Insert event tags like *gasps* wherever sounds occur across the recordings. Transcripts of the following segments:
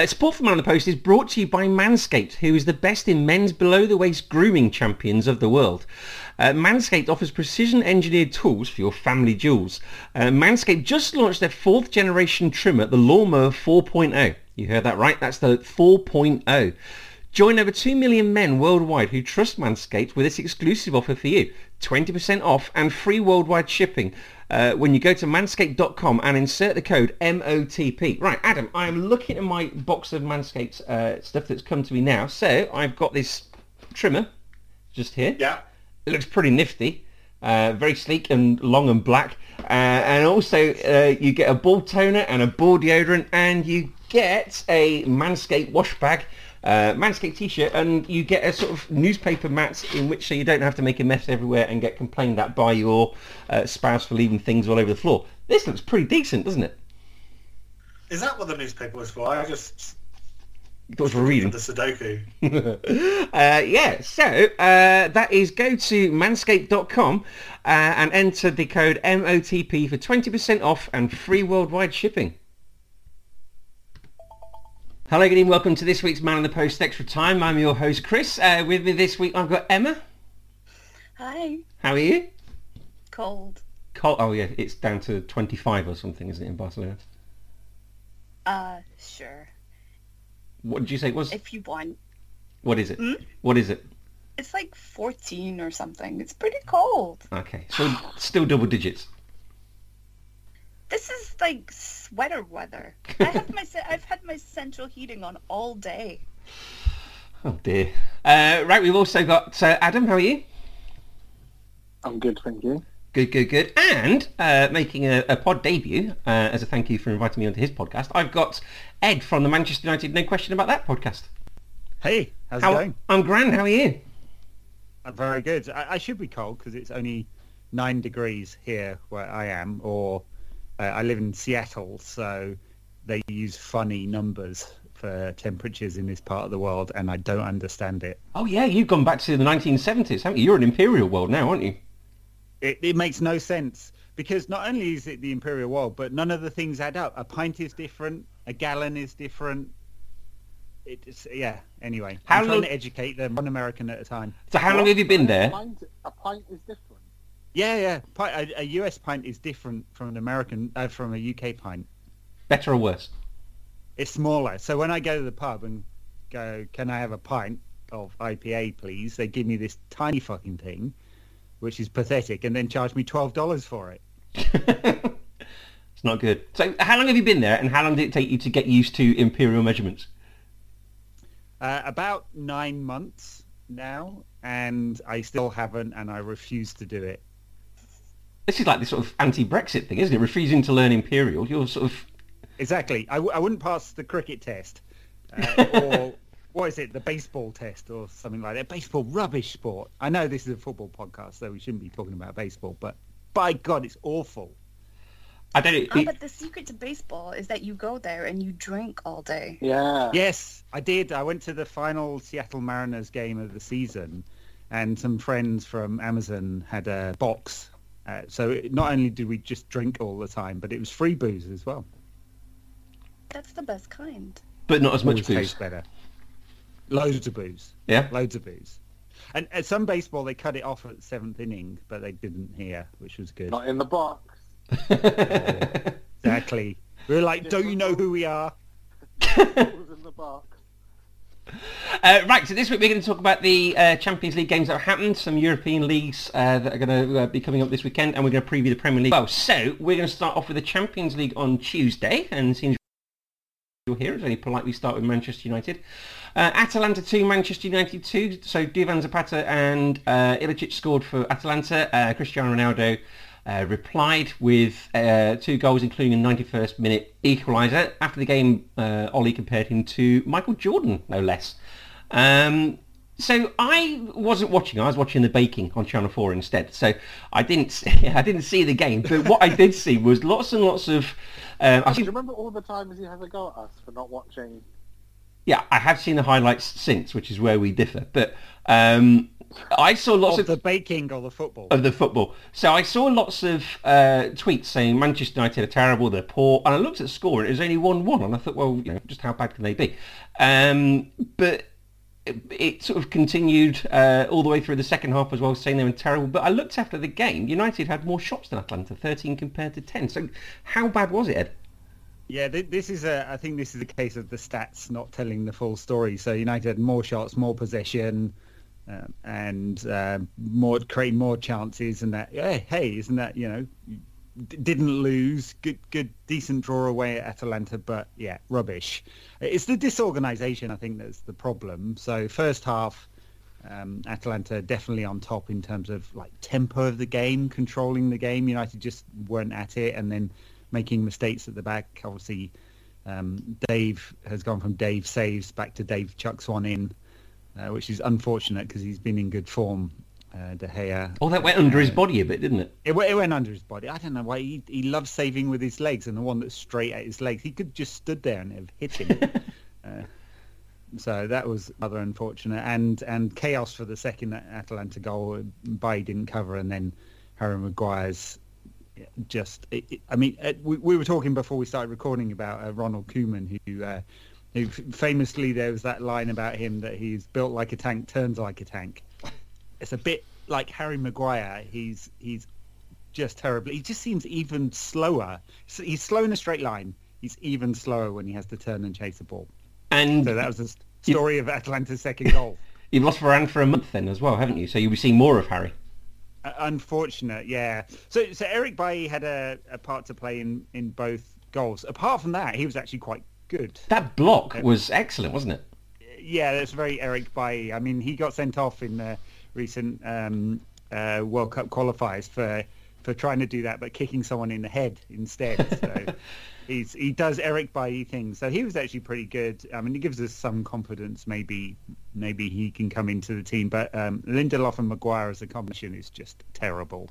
Uh, support for Man on the Post is brought to you by Manscaped, who is the best in men's below-the-waist grooming champions of the world. Uh, Manscaped offers precision-engineered tools for your family jewels. Uh, Manscaped just launched their fourth generation trimmer, the Lawnmower 4.0. You heard that right, that's the 4.0. Join over 2 million men worldwide who trust Manscaped with this exclusive offer for you. 20% off and free worldwide shipping uh, when you go to manscaped.com and insert the code MOTP. Right, Adam, I am looking at my box of Manscaped uh, stuff that's come to me now. So I've got this trimmer just here. Yeah. It looks pretty nifty. Uh, very sleek and long and black. Uh, and also uh, you get a ball toner and a ball deodorant and you get a Manscaped wash bag uh, Manscaped t-shirt and you get a sort of newspaper mat in which so you don't have to make a mess everywhere and get complained at by your uh, spouse for leaving things all over the floor. This looks pretty decent, doesn't it? Is that what the newspaper was for? I just thought for reading *laughs* the Sudoku. *laughs* uh, yeah, so uh, that is go to manscaped.com uh, and enter the code MOTP for 20% off and free worldwide shipping. Hello, good evening. Welcome to this week's Man on the Post Extra Time. I'm your host, Chris. Uh, with me this week, I've got Emma. Hi. How are you? Cold. Cold. Oh, yeah, it's down to 25 or something, isn't it, in Barcelona? Uh, sure. What did you say it was? If you want. What is it? Hmm? What is it? It's like 14 or something. It's pretty cold. Okay, so still double digits. This is like sweater weather. I have my I've had my central heating on all day. *sighs* Oh dear. Uh, right, we've also got uh, Adam. How are you? I'm good, thank you. Good, good, good. And uh, making a, a pod debut uh, as a thank you for inviting me onto his podcast, I've got Ed from the Manchester United No Question About That podcast. Hey, how's How, it going? I'm grand. How are you? I'm very good. I, I should be cold because it's only nine degrees here where I am, or uh, I live in Seattle, so they use funny numbers for temperatures in this part of the world, and I don't understand it. Oh yeah, you've gone back to the 1970s, haven't you? You're an imperial world now, aren't you? It, it makes no sense because not only is it the imperial world, but none of the things add up. A pint is different, a gallon is different. It's yeah. Anyway, How I'm trying long- to educate them one American at a time. So how long have you been A there? pint, a pint is different. Yeah, yeah. Pint, a, a US pint is different from an American, uh, from a UK pint. Better or worse? It's smaller. So when I go to the pub and go, can I have a pint of IPA, please? They give me this tiny fucking thing, which is pathetic, and then charge me twelve dollars for it. *laughs* It's not good. So how long have you been there, and how long did it take you to get used to imperial measurements? Uh, about nine months now, and I still haven't, and I refuse to do it. This is like this sort of anti-Brexit thing, isn't it? Refusing to learn imperial. You're sort of Exactly. I, w- I wouldn't pass the cricket test, uh, or *laughs* what is it, the baseball test, or something like that. Baseball rubbish sport. I know this is a football podcast, so we shouldn't be talking about baseball, but by God, it's awful. I don't know. Oh, but the secret to baseball is that you go there and you drink all day. Yeah. Yes, I did. I went to the final Seattle Mariners game of the season, and some friends from Amazon had a box. Uh, so it, not only did we just drink all the time, but it was free booze as well. That's the best kind. but not as much Always booze. tastes better. Loads of booze. Yeah. Loads of booze. And at some baseball, they cut it off at the seventh inning, but they didn't here, which was good. Not in the box. *laughs* Exactly. We were like, don't you know who we are? *laughs* It was in the box. Uh, right, so this week we're going to talk about the uh, Champions League games that have happened, some European leagues uh, that are going to uh, be coming up this weekend, and we're going to preview the Premier League. Well, so we're going to start off with the Champions League on Tuesday, and seems you're here, it's only politely start with Manchester United. Uh, Atalanta 2, Manchester United 2. So Duvan Zapata and uh, Ilicic scored for Atalanta. Cristiano Ronaldo uh, replied with uh, two goals, including a 91st minute equaliser. After the game, uh, Ollie compared him to Michael Jordan, no less. Um, so I wasn't watching. I was watching the baking on Channel Four instead. So I didn't. *laughs* See, I didn't see the game, but what I did see was lots and lots of. Uh, I Do you remember all the times you had a go at us for not watching? Yeah, I have seen the highlights since, which is where we differ. But um, I saw lots Of of the baking or the football. of the football. So I saw lots of uh, tweets saying Manchester United are terrible, they're poor, and I looked at the score and it was only one-one, and I thought, well, you know, just how bad can they be? Um, but it, it sort of continued uh, all the way through the second half as well, saying they were terrible. But I looked after the game. United had more shots than Atlanta, 13 compared to 10. So how bad was it, Ed? Yeah, th- this is a. I think this is a case of the stats not telling the full story. So United had more shots, more possession, um, and uh, more create more chances, and that. Hey, hey, isn't that you know? Didn't lose, good, good, decent draw away at Atalanta, but yeah, rubbish. It's the disorganisation, I think, that's the problem. So first half, um, Atalanta definitely on top in terms of like tempo of the game, controlling the game. United just weren't at it, and then making mistakes at the back. Obviously, um, Dave has gone from Dave saves back to Dave chucks one in, uh, which is unfortunate because he's been in good form. Uh, De Gea. Oh, that went under his Uh, body a bit, didn't it? It, went- it went under his body. I don't know why he, he loves saving with his legs, and the one that's straight at his legs, he could just stood there and have hit him. *laughs* uh, so that was rather unfortunate, and and chaos for the second Atalanta goal. Bay didn't cover, and then Harry Maguire's just. It, it- I mean, uh, we, we were talking before we started recording about uh, Ronald Koeman, who. Uh, who famously there was that line about him that he's built like a tank, turns like a tank. It's a bit like Harry Maguire. He's he's just terrible. He just seems even slower. So He's slow in a straight line. He's even slower when he has to turn and chase a ball. And So that was the story of Atlanta's second goal. *laughs* you've lost Varane for a month then as well, haven't you? So you'll be seeing more of Harry. Uh, Unfortunate, yeah. So so Eric Bailly had a, a part to play in, in both goals. Apart from that, he was actually quite good. That block was excellent, wasn't it? Yeah, that's very Eric Bailly. I mean, he got sent off in the recent um, uh, World Cup qualifiers for for trying to do that, but kicking someone in the head instead. So *laughs* he's he does Eric Bailly things. So he was actually pretty good. I mean, he gives us some confidence. Maybe maybe he can come into the team. But um, Lindelof and Maguire as a combination is just terrible.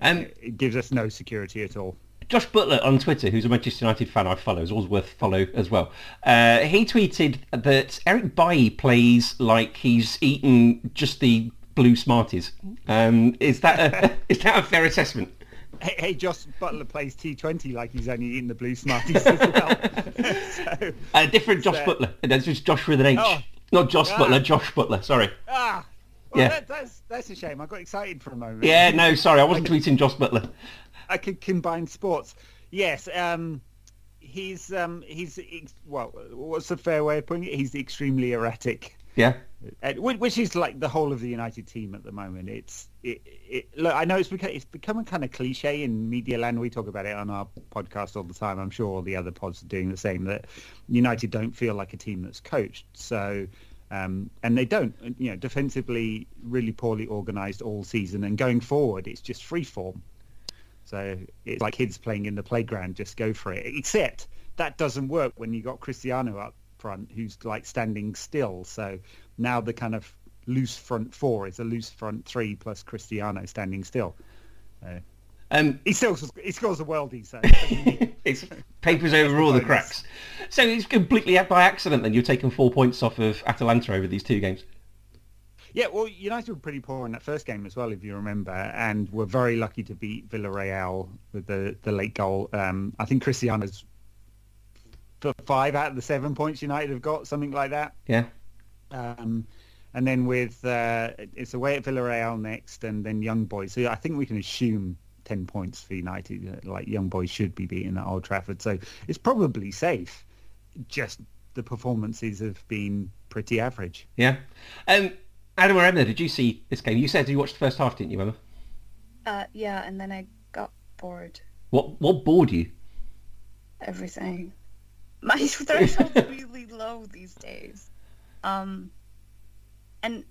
Um, It gives us no security at all. Josh Butler on Twitter, who's a Manchester United fan I follow, is always worth follow as well. Uh, he tweeted that Eric Bailly plays like he's eaten just the blue Smarties. Um, is that a, *laughs* is that a fair assessment? Hey, hey, Jos Buttler plays T20 like he's only eating the blue Smarties as well. *laughs* so, A different Josh So- Butler. That's just Josh with an H. Oh. Not Josh Ah. Butler, Josh Butler. Sorry. Ah, well, Yeah. that, that's that's a shame. I got excited for a moment. Yeah, no, sorry, I wasn't tweeting Josh Butler. I could combine sports. Yes, um, he's um, he's well. What's the fair way of putting it? He's extremely erratic, Yeah. uh, which is like the whole of the United team at the moment. It's it, it look. I know it's become it's become a kind of cliche in media land. We talk about it on our podcast all the time. I'm sure all the other pods are doing the same. That United don't feel like a team that's coached. So. Um, and they don't, you know, defensively really poorly organised all season, and going forward, it's just free form. So it's like kids playing in the playground, just go for it. Except that doesn't work when you got Cristiano up front, who's like standing still. So now the kind of loose front four is a loose front three plus Cristiano standing still. Uh, Um, he still he scores a worldie, so it's *laughs* papers over all the cracks. So it's completely by accident then you're taking four points off of Atalanta over these two games. Yeah, well, United were pretty poor in that first game as well, if you remember, and were very lucky to beat Villarreal with the, the late goal. Um, I think Cristiano's for five out of the seven points United have got, something like that. Yeah. Um, and then with uh, it's away at Villarreal next, and then Young Boys. So I think we can assume ten points for United. uh, Like Young Boys should be beaten at Old Trafford, so it's probably safe. Just the performances have been pretty average. Yeah. Um, Adam or Emma, did you see this game? You said you watched the first half, didn't you, Emma? Uh, yeah, and then I got bored. What what bored you? Everything. *laughs* My threshold's *laughs* really low these days. Um, and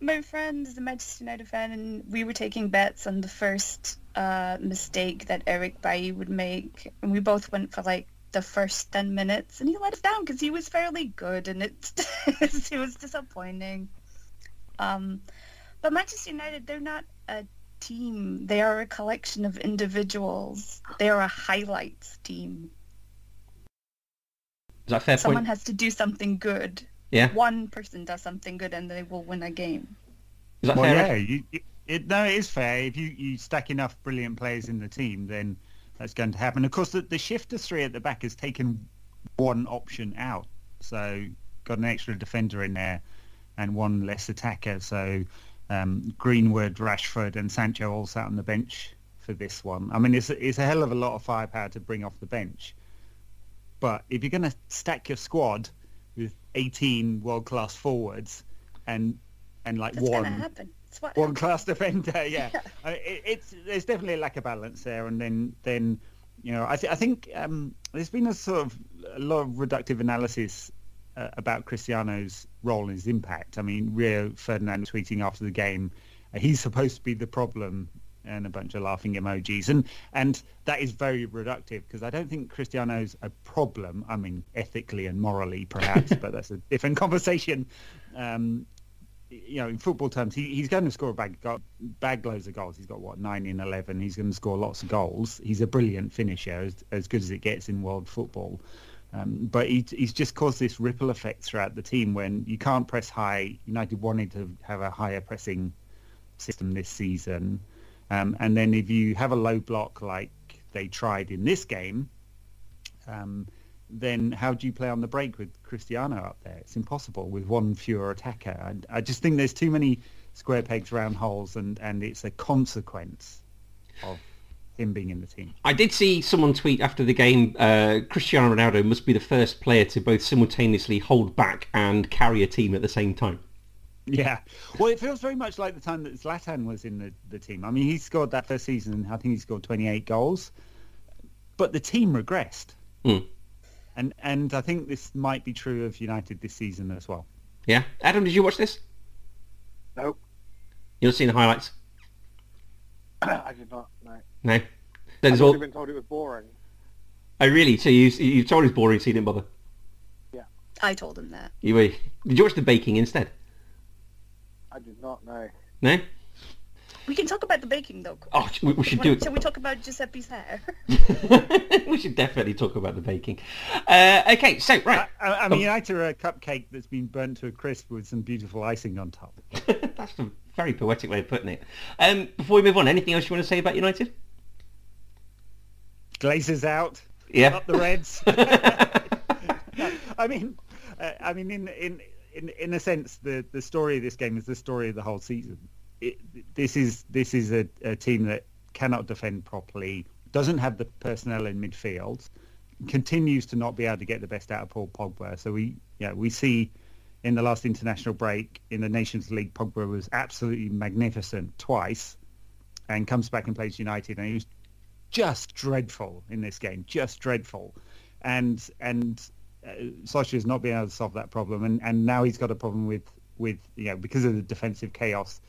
my friend is a Manchester United fan, and we were taking bets on the first uh, mistake that Eric Bailly would make, and we both went for like the first ten minutes, and he let us down because he was fairly good, and it *laughs* it was disappointing. Um, but Manchester United, they're not a team; they are a collection of individuals. They are a highlights team. Is that fair Someone point? has to do something good. Yeah. One person does something good, and they will win a game. Is that Well, fair? yeah, you, you- it, no, it is fair. If you, you stack enough brilliant players in the team, then that's going to happen. Of course, the, the shift of three at the back has taken one option out. So got an extra defender in there and one less attacker. So um, Greenwood, Rashford and Sancho all sat on the bench for this one. I mean, it's, it's a hell of a lot of firepower to bring off the bench. But if you're going to stack your squad with 18 world-class forwards and and like That's one gonna happen. It's what one happens. class defender. Yeah, *laughs* Yeah. Uh, it, it's there's definitely a lack of balance there, and then then you know I, th- I think um, there's been a sort of a lot of reductive analysis uh, about Cristiano's role and his impact. I mean, Rio Ferdinand tweeting after the game, uh, he's supposed to be the problem. And a bunch of laughing emojis, and and that is very reductive because I don't think Cristiano's a problem. I mean, ethically and morally, perhaps, *laughs* but that's a different conversation. Um, you know, in football terms, he, he's going to score a bag, bag loads of goals. He's got, what, 9 in 11. He's going to score lots of goals. He's a brilliant finisher, as, as good as it gets in world football. Um, but he, he's just caused this ripple effect throughout the team when you can't press high. United wanted to have a higher pressing system this season. Um, and then if you have a low block like they tried in this game, um, then how do you play on the break with Cristiano up there? It's impossible with one fewer attacker. I, I just think there's too many square pegs round holes, and, and it's a consequence of him being in the team. I did see someone tweet after the game, uh, Cristiano Ronaldo must be the first player to both simultaneously hold back and carry a team at the same time. Yeah. Well, it feels very much like the time that Zlatan was in the, the team. I mean, he scored that first season, I think he scored 28 goals, but the team regressed. Mm. And and I think this might be true of United this season as well. Yeah. Adam, did you watch this? Nope. You not seen the highlights? *clears throat* I did not. No. No. I've There's already all. been told it was boring. Oh, really? So you you told us boring, so you didn't bother. Yeah. I told him that. You were. Did you watch the baking instead? I did not know. No. We can talk about the baking though. Oh, we, we should do it. Shall we talk about Giuseppe's hair? *laughs* we should definitely talk about the baking. Uh, okay, so right. I, I I mean, United are a cupcake that's been burnt to a crisp with some beautiful icing on top. *laughs* That's a very poetic way of putting it. Um, before we move on, anything else you want to say about United? Glazers out. Yeah. Up the Reds. *laughs* I mean, uh, I mean, in in in in a sense, the the story of this game is the story of the whole season. It, this is this is a, a team that cannot defend properly, doesn't have the personnel in midfield, continues to not be able to get the best out of Paul Pogba. So we yeah we see in the last international break in the Nations League, Pogba was absolutely magnificent twice, and comes back and plays United, and he was just dreadful in this game, just dreadful, and and Solskjaer's not been able to solve that problem, and, and now he's got a problem with with you know because of the defensive chaos,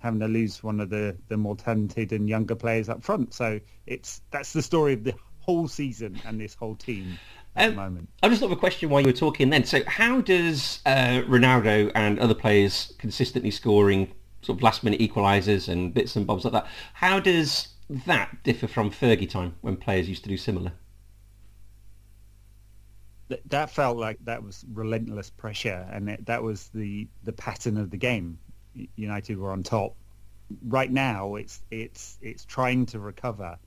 having to lose one of the the more talented and younger players up front. So it's that's the story of the whole season and this whole team at Um, the moment. I just thought of a question while you were talking then. So how does uh, Ronaldo and other players consistently scoring sort of last minute equalisers and bits and bobs like that, how does that differ from Fergie time when players used to do similar? Th- that felt like that was relentless pressure, and it, that was the the pattern of the game. United were on top. Right now, it's it's it's trying to recover,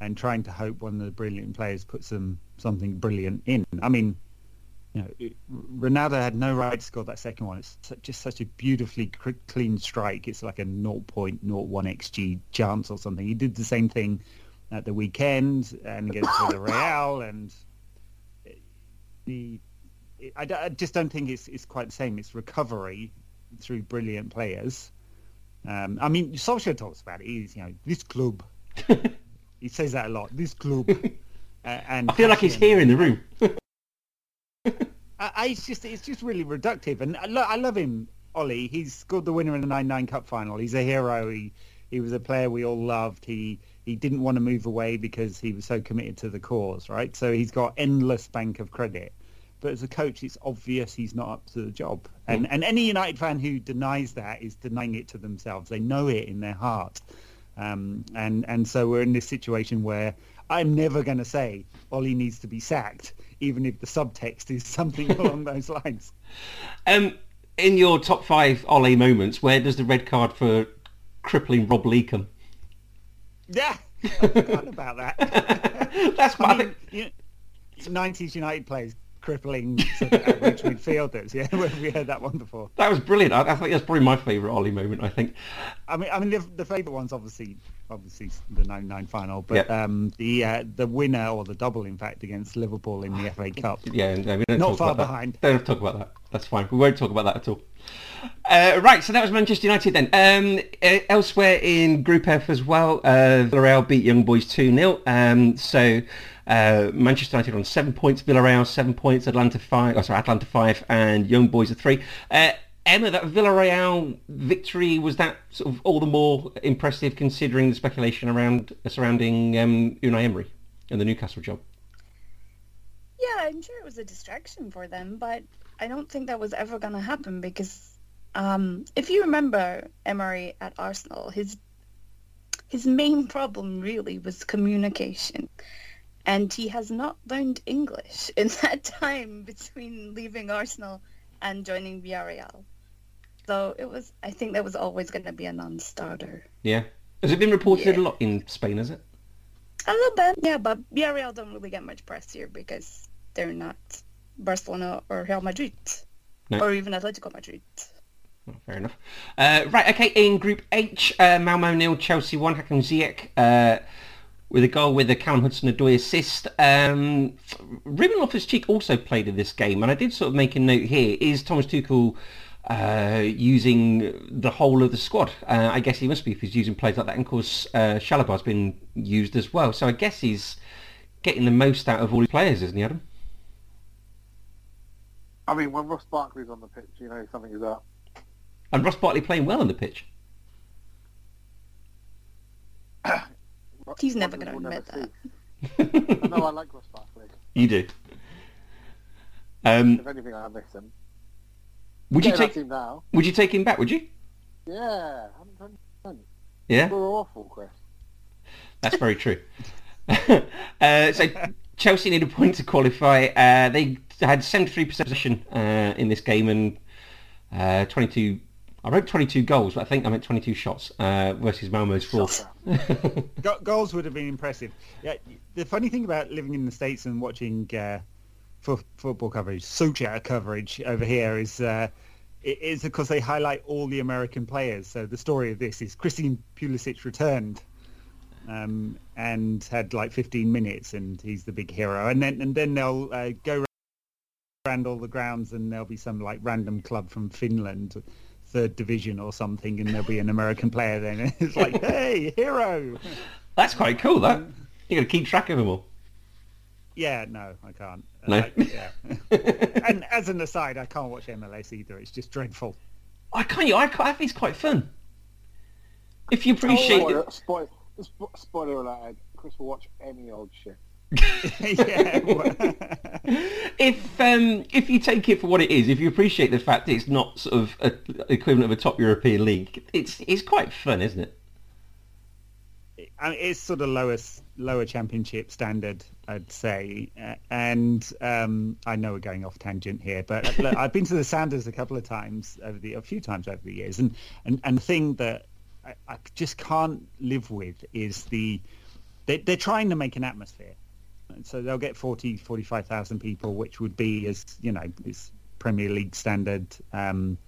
and trying to hope one of the brilliant players puts some something brilliant in. I mean, you know, it- Ronaldo had no right to score that second one. It's su- just such a beautifully cr- clean strike. It's like a 0.01 xg chance or something. He did the same thing at the weekend and against Real and the I, I just don't think it's it's quite the same. It's recovery through brilliant players. Um, I mean, Solskjaer talks about it. He's you know this club. *laughs* he says that a lot. This club. *laughs* Uh, and I feel like he's here in the room. *laughs* I, I, it's just it's just really reductive, and I, lo- I love him, Ollie. He's scored the winner in the nine nine cup final. He's a hero. He he was a player we all loved. He he didn't want to move away because he was so committed to the cause, right? So he's got endless bank of credit. But as a coach, it's obvious he's not up to the job. And and any United fan who denies that is denying it to themselves. They know it in their heart. Um, and and so we're in this situation where I'm never going to say Ollie needs to be sacked, even if the subtext is something *laughs* along those lines. Um, in your top five Ollie moments, where does the red card for crippling Rob Lee come? Yeah, *laughs* I forgot about that. *laughs* That's I, mean, you know, 90s United players crippling sort of average midfielders. Yeah, *laughs* we heard that one before? That was brilliant. I, I think that's probably my favourite Ollie moment. I think. I mean, I mean, the, the favourite one's obviously, obviously the '99 final, but Yeah. um, the uh, the winner or the double, in fact, against Liverpool in the FA Cup. *laughs* Yeah, no, we don't Not far about that. behind. Don't talk about that. That's fine. We won't talk about that at all. Uh, right, so that was Manchester United then. Um, elsewhere in Group F as well, uh, Villarreal beat Young Boys 2-0. Um, so uh, Manchester United on seven points, Villarreal seven points, Atlanta five, oh, sorry, Atlanta five, and Young Boys are three. Uh, Emma, that Villarreal victory, was that sort of all the more impressive considering the speculation around surrounding um, Unai Emery and the Newcastle job? Yeah, I'm sure it was a distraction for them, but I don't think that was ever going to happen because um, if you remember Emery at Arsenal, his his main problem really was communication. And he has not learned English in *laughs* that time between leaving Arsenal and joining Villarreal. So it was, I think that was always going to be a non-starter. Yeah. Has it been reported Yeah. a lot in Spain, has it? A little bit, yeah, but Villarreal don't really get much press here because they're not Barcelona or Real Madrid No. or even Atletico Madrid. Oh, fair enough. Uh, right, okay, in Group H, uh, Malmo nil, Chelsea 1, Hakim Ziyech uh, with a goal with a Callum Hudson-Odoi assist. Um, Ruben Loftus-Cheek also played in this game, and I did sort of make a note here. Is Thomas Tuchel uh, using the whole of the squad? Uh, I guess he must be if he's using players like that. And of course, uh, Chalobah's been used as well, so I guess he's getting the most out of all his players, isn't he, Adam? I mean, when Ross Barkley's on the pitch, you know something is up. And Ross Barkley playing well on the pitch. He's never gonna admit that. see. I know I like Ross Barkley. You do. Um, If anything, I miss him. would you take team now? Would you take him back? Would you? Yeah, 100%. Yeah, We're awful, Chris. that's very true. *laughs* uh, so Chelsea need a point to qualify. Uh, they had 73% possession uh, in this game and uh, 22. I wrote 22 goals, but I think I meant 22 shots uh, versus Malmo's four. *laughs* Go- goals would have been impressive. Yeah, the funny thing about living in the states and watching uh, fo- football coverage, soccer coverage over here is uh, it is because they highlight all the American players. So the story of this is Christian Pulisic returned um, and had like 15 minutes, and he's the big hero. And then and then they'll uh, go around all the grounds, and there'll be some like random club from Finland. Third division or something, and there'll be an American player then. *laughs* It's like, *laughs* hey, hero! That's quite cool. That you got to keep track of them all. Yeah, no, I can't. Uh, No? I- yeah. *laughs* and as an aside, I can't watch MLS either. It's just dreadful. I can't. I, can't, I think it's quite fun. If you appreciate Spoiler, it. spoiler, spoiler alert, Chris will watch any old shit. *laughs* yeah. if um, if you take it for what it is, if you appreciate the fact it's not sort of a, equivalent of a top European league, it's it's quite fun, isn't it? I mean, it's sort of lowest lower championship standard, I'd say. Uh, and um, I know we're going off tangent here, but uh, look, I've been to the Sounders a couple of times over the a few times over the years, and and, and the thing that I, I just can't live with is the they, they're trying to make an atmosphere. So they'll get 40, 45,000 people, which would be as you know, is Premier League standard. Um,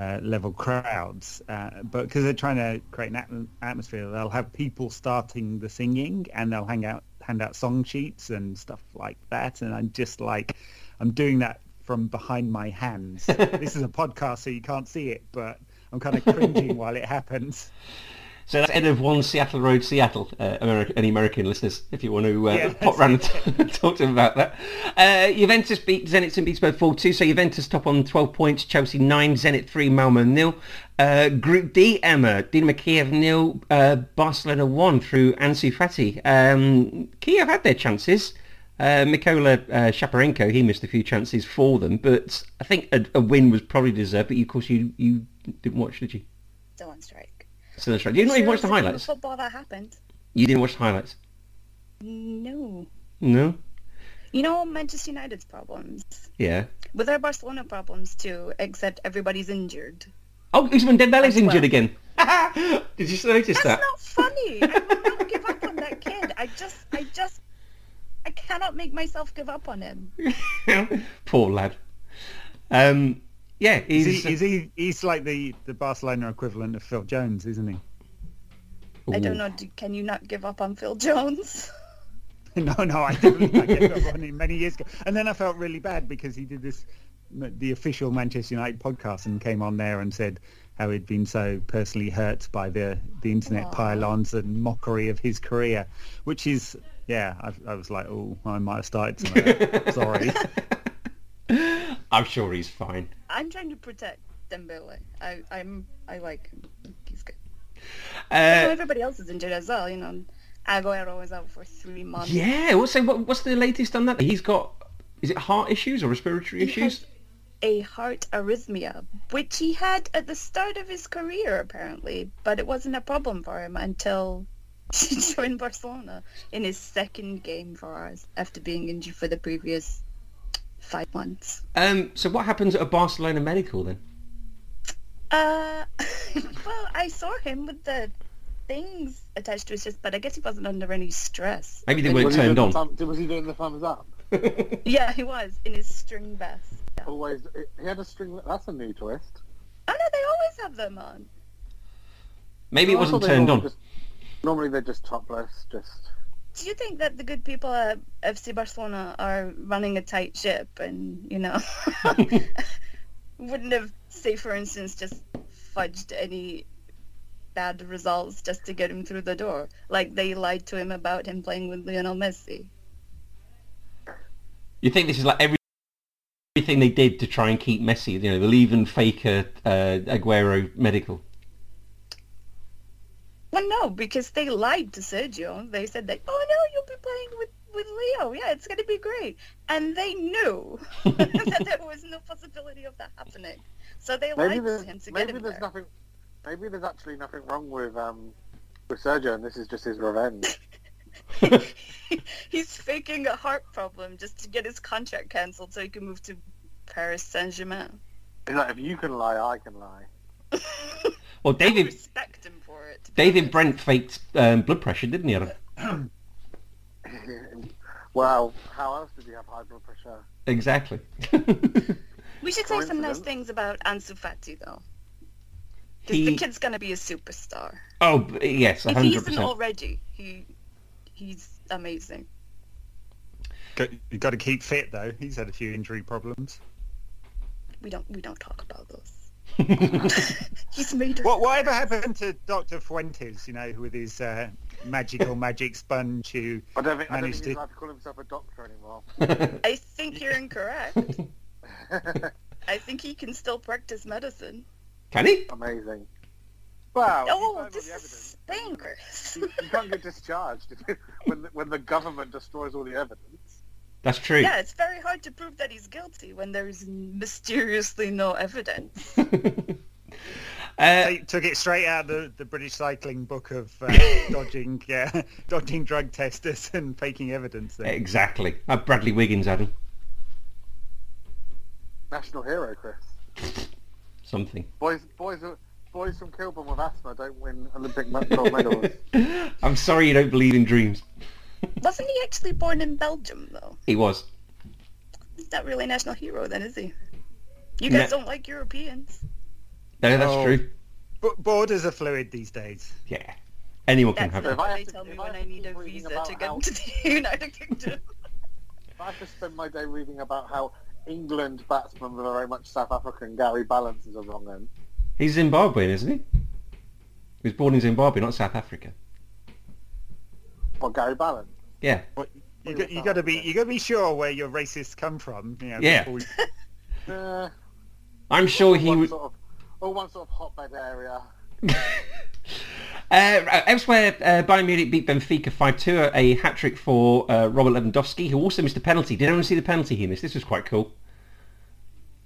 uh, level crowds, uh, but because they're trying to create an atm- atmosphere, they'll have people starting the singing and they'll hang out, hand out song sheets and stuff like that. And I'm just like, I'm doing that from behind my hands. *laughs* this is a podcast, so you can't see it, but I'm kind of cringing *laughs* while it happens. So that's Ed of One Seattle Road, Seattle. Uh, American, any American listeners, if you want to uh, Yeah, *laughs* pop round and *laughs* talk to them about that. Uh, Juventus beat Zenit St. Petersburg 4-2, so Juventus top on 12 points, Chelsea 9, Zenit 3, Malmo nil. Uh, Group D, Emma, Dinamo Kiev nil, uh, Barcelona 1 through Ansu Fati. Um, Kiev had their chances. Uh, Mikola uh, Shaparenko, he missed a few chances for them, but I think a, a win was probably deserved, but of course you, you didn't watch, did you? Still on that's. You didn't even watch the was a game of highlights. Football that happened. You didn't watch the highlights. No. No. You know Manchester United's problems. Yeah. With our Barcelona problems too, except everybody's injured. Oh, Ousmane Dembele's injured well. again. *laughs* Did you notice that? That's that? not funny. I will not give up on that kid. I just, I just, I cannot make myself give up on him. *laughs* Poor lad. Um, yeah, Is he's. he, is he, he's like the, the Barcelona equivalent of Phil Jones, isn't he? I don't know. Do, can you not give up on Phil Jones? *laughs* No, no, I definitely I gave up on him many years ago. And then I felt really bad because he did this, the official Manchester United podcast and came on there and said how he'd been so personally hurt by the, the internet Aw. pylons and mockery of his career, which is, yeah, I, I was like, oh, I might have started some. *laughs* Sorry. I'm sure he's fine. I'm trying to protect Dembele. I, I'm, I like him. He's good. Uh, everybody else is injured as well. You know, Aguero is out for three months. yeah. What's what, what's the latest on that? He's got. Is it heart issues or respiratory He issues? a heart arrhythmia, which he had at the start of his career apparently, but it wasn't a problem for him until *laughs* he joined Barcelona in his second game for us after being injured for the previous five months. Um. So what happens at a Barcelona medical then? Uh, *laughs* well, I saw him with the things attached to his chest, but I guess he wasn't under any stress. Maybe they weren't he turned on. the thumb- was he doing the thumbs up? *laughs* Yeah, he was in his string vest. Yeah. Always, he had a string. That's a new twist. Oh no, they always have them on. Maybe it wasn't turned on. Just, normally they're just topless. Just Do you think that the good people at FC Barcelona are running a tight ship and, you know, *laughs* *laughs* wouldn't have, say for instance, just fudged any bad results just to get him through the door? Like they lied to him about him playing with Lionel Messi. You think this is like every everything they did to try and keep Messi, you know, the leave and faker uh, Aguero medical. Well, no, because they lied to Sergio. They said that, oh no, you'll be playing with, with Leo. Yeah, it's going to be great. And they knew *laughs* that there was no possibility of that happening. So they maybe lied to him to get maybe him there's there. nothing. Maybe there's actually nothing wrong with um with Sergio, and this is just his revenge. *laughs* *laughs* He's faking a heart problem just to get his contract cancelled so he can move to Paris Saint-Germain. He's like, if you can lie, I can lie. Well, I David respect him David. Brent faked um, blood pressure, didn't he? *clears throat* Adam? well, how else did he have high blood pressure? Exactly. *laughs* We should say some nice things about Ansu Fati, though. Because He- the kid's going to be a superstar. oh b- yes, If he isn't already, he he's amazing. You've got to keep fit, though. He's had a few injury problems. We don't we don't talk about those. *laughs* He's made her. What whatever happened to Dr. Fuentes, you know, with his uh, magical *laughs* magic sponge who I don't think I don't Managed think he's to- allowed to call himself a doctor anymore. *laughs* I think you're incorrect. *laughs* I think he can still practice medicine. Can he? Amazing. Wow. Oh, found all this is evidence. Spain, Chris. You, you can't get discharged when the, when the government destroys all the evidence. That's true. Yeah, it's very hard to prove that he's guilty when there's mysteriously no evidence. Uh, they took it straight out of the, the British cycling book of uh, *laughs* dodging yeah, *laughs* dodging drug testers and faking evidence. There. exactly. Uh, Bradley Wiggins, Adam. National hero, Chris. *laughs* Something. Boys, boys, boys from Kilburn with asthma don't win Olympic gold medals. I'm sorry you don't believe in dreams. Wasn't he actually born in Belgium, though? He was. He's not really a national hero then, is he? You guys No. don't like Europeans. No, that's Oh. true. B- borders are fluid these days. Yeah. Anyone can That's have So it. I they tell me when I need a visa to get how- into the United Kingdom. if I have to spend my day reading about how England batsman with a very much South African Gary Ballance is a wrong end. He's Zimbabwean, isn't he? He was born in Zimbabwe, not South Africa. What Gary Ballance? Yeah. What, you, got, you got to be you got to be sure where your racists come from. You know, Yeah. before you- *laughs* *laughs* Uh, I'm sure he one would... sort of, or one sort of hotbed area. *laughs* Uh, elsewhere, uh, Bayern Munich beat Benfica 5-2, a hat-trick for uh, Robert Lewandowski, who also missed a penalty. Did anyone see the penalty he missed? This was quite cool.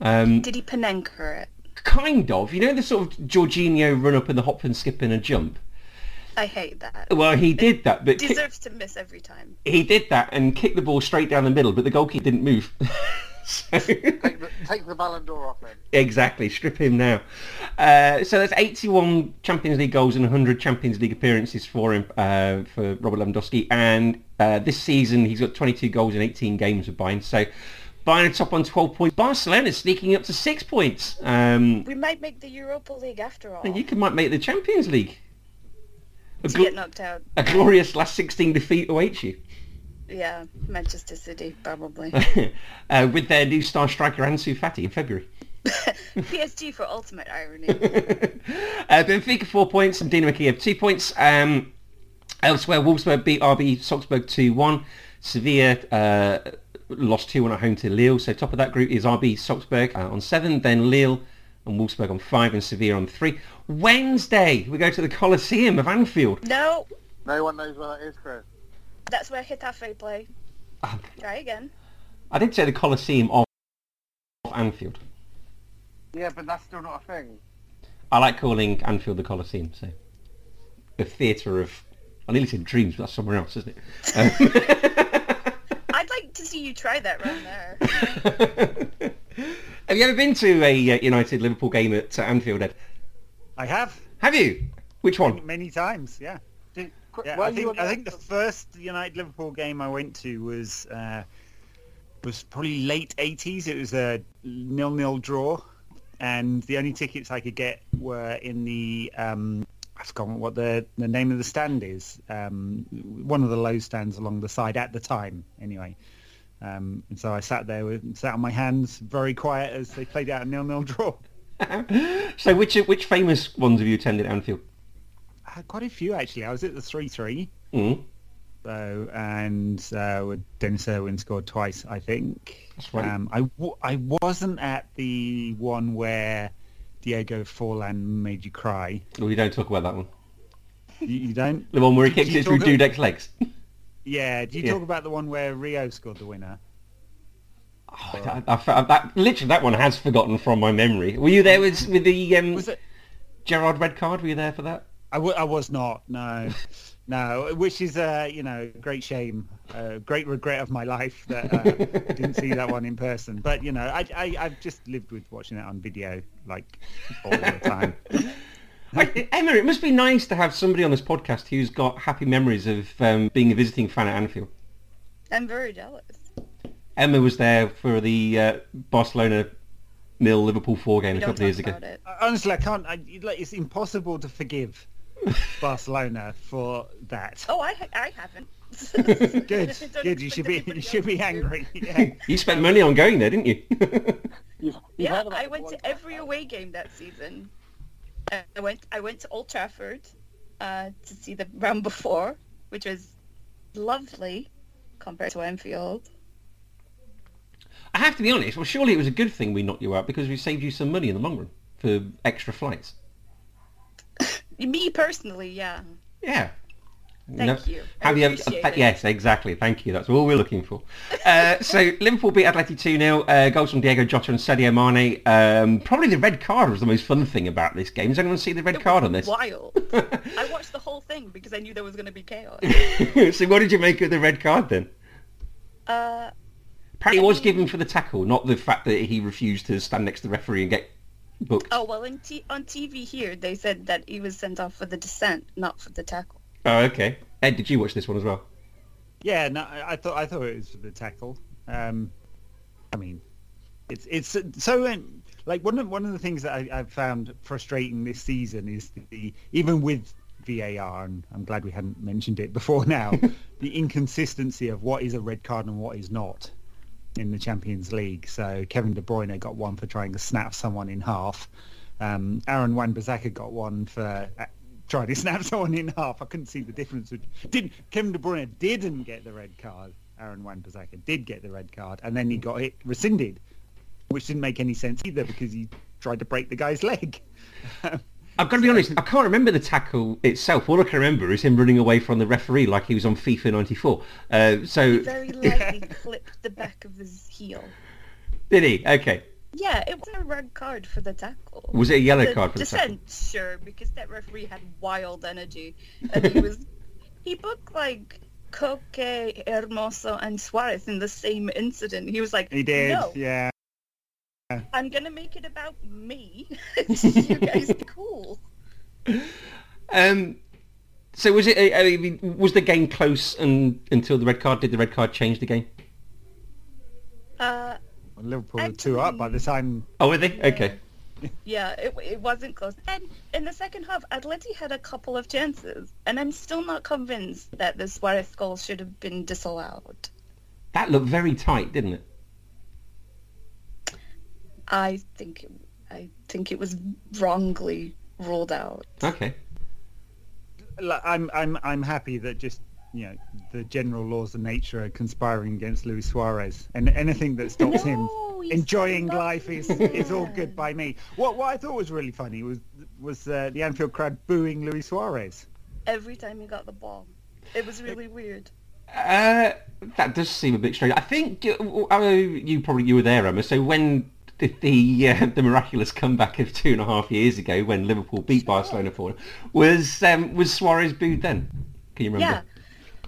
Um, Did he Panenka it? kind of. You know the sort of Jorginho run-up and the hop and skip and a jump? I hate that. Well, he did that, but ki- Deserves to miss every time. he did that and kicked the ball straight down the middle, but the goalkeeper didn't move. *laughs* so... *laughs* Take the, take the Ballon d'Or off him. Exactly, strip him now. Uh, so that's 81 Champions League goals and 100 Champions League appearances for him, uh, for Robert Lewandowski. And uh, this season he's got 22 goals in 18 games with Bayern. So Bayern are top on 12 points. Barcelona sneaking up to 6 points. Um, We might make the Europa League after all. And you can might make the Champions League. A, to gl- get knocked out. a glorious last 16 defeat awaits you. Yeah, Manchester City, probably. *laughs* uh, with their new star striker Ansu Fati in February. *laughs* PSG for ultimate irony. *laughs* uh, Benfica four points and Dynamo Kiev two points. Um, elsewhere, Wolfsburg beat RB Salzburg 2-1. Sevilla uh, lost 2-1 at home to Lille. So top of that group is RB Salzburg uh, on seven, then Lille and Wolfsburg on five and Sevilla on three. Wednesday, we go to the Coliseum of Anfield. no, No one knows where that is, Chris. That's where Getafe play. Ah. Try again. I did say the Coliseum of Anfield. Yeah, but that's still not a thing. I like calling Anfield the Coliseum, so the theatre of... I nearly said dreams, but that's somewhere else, isn't it? Um, *laughs* *laughs* I'd like to see you try that round there. *laughs* Have you ever been to a uh, United Liverpool game at uh, Anfield, Ed? I have Have you? Which one? many times. Yeah. Did, Qu- Yeah, I think I think the the- first United Liverpool game I went to was uh, was probably late eighties. It was a nil nil draw, and the only tickets I could get were in the um, I've forgotten what the the name of the stand is. Um, one of the low stands along the side at the time, anyway. Um, and so I sat there with sat on my hands, very quiet as they played out a nil nil draw. *laughs* so which which famous ones have you attended Anfield? Uh, quite a few actually. I was at the three three. Mm. So and uh, Denis Irwin scored twice, I think. That's right. Um, I, w- I wasn't at the one where Diego Forlan made you cry. Well, we don't talk about that one. You, you don't? The one where he kicked it through Dudek's legs. *laughs* Yeah. Do you Yeah. talk about the one where Rio scored the winner? Oh, I, I, I- that, literally, that one has forgotten from my memory. Were you there with, with the um, Was it? Gerrard red card? Were you there for that? I, w- I was not. No. No, which is a you know great shame, uh, great regret of my life that uh, I didn't see that one in person. But you know, I, I I've just lived with watching it on video like all the time. *laughs* I, Emma, it must be nice to have somebody on this podcast who's got happy memories of um, being a visiting fan at Anfield. I'm very jealous. Emma was there for the uh, Barcelona nil Liverpool four game We a couple of years talk ago. about it. Honestly, I can't. I, like, it's impossible to forgive Barcelona for that. Oh, I I haven't. *laughs* Good, *laughs* good. You should be. You should be angry. *laughs* Yeah. You spent money on going there, didn't you? You've, you've Yeah, I went to every right? away game that season. Uh, I went I went to Old Trafford uh, to see the round before, which was lovely compared to Anfield. I have to be honest. Well, surely it was a good thing we knocked you out because we saved you some money in the long run for extra flights. Me personally, yeah. Yeah. Thank you. I Have you? it. yes, exactly. Thank you. That's all we're looking for. Uh, *laughs* so Liverpool beat Atleti 2-0. Uh, goals from Diogo Jota and Sadio Mane. Um, probably the red card was the most fun thing about this game. Does anyone see the red It card on this? Wild. *laughs* I watched the whole thing because I knew there was going to be chaos. *laughs* so what did you make of the red card then? Uh, Apparently it was given for the tackle, not the fact that he refused to stand next to the referee and get booked. oh well, in t- on TV here they said that he was sent off for the dissent, not for the tackle. Oh, okay. Ed, did you watch this one as well? Yeah, no, I I thought I thought it was for the tackle. Um, I mean, it's it's so um, like one of one of the things that I, I've found frustrating this season is the even with VAR, and I'm glad we hadn't mentioned it before now, *laughs* the inconsistency of what is a red card and what is not. In the Champions League. So Kevin De Bruyne got one for trying to snap someone in half. Um, Aaron Wan-Bissaka got one for uh, trying to *laughs* snap someone in half. I couldn't see the difference. Didn't Kevin De Bruyne didn't get the red card. Aaron Wan-Bissaka did get the red card, and then he got it rescinded, which didn't make any sense either because he tried to break the guy's leg. *laughs* I've got to be honest, I can't remember the tackle itself. All I can remember is him running away from the referee like he was on FIFA 94. Uh, so He *laughs* very lightly clipped the back of his heel. did he? Okay. Yeah, it wasn't a red card for the tackle. Was it a yellow the card for the tackle? dissent, sure, because that referee had wild energy, and he was *laughs* he booked like Koke, Hermoso, and Suarez in the same incident. He was like, He did, No, yeah. I'm gonna make it about me. *laughs* *laughs* you guys are cool. Um, so was it? I mean, was the game close and until the red card? Did the red card change the game? Uh, Well, Liverpool were two up by the time. Oh, were they? Okay. yeah, it, it wasn't close. And in the second half, Atleti had a couple of chances, and I'm still not convinced that the Suarez goal should have been disallowed. That looked very tight, didn't it? I think it, I think it was wrongly ruled out. Okay. I'm I'm I'm happy that just you know the general laws of nature are conspiring against Luis Suarez, and anything that stops him No, he's enjoying life is is all good by me. What what I thought was really funny was was uh, the Anfield crowd booing Luis Suarez. Every time he got the ball, it was really weird. Uh, that does seem a bit strange. I think uh, uh, you probably you were there, Emma. So when did the uh, the miraculous comeback of two and a half years ago, when Liverpool beat Barcelona for was um, was Suarez booed then? Can you remember? Yeah,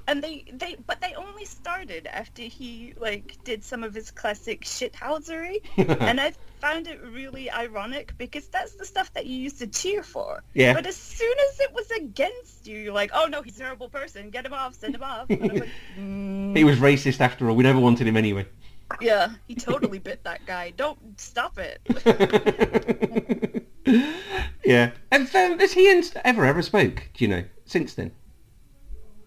and they they but they only started after he like did some of his classic shithousery, *laughs* and I found it really ironic because that's the stuff that you used to cheer for. Yeah. But as soon as it was against you, you're like, oh no, he's a terrible person. Get him off. Send him off. Like, mm, *laughs* He was racist after all. We never wanted him anyway. Yeah, *laughs* he totally bit that guy. Don't stop it. *laughs* yeah. Have, um, has he ever ever spoke? Do you know since then?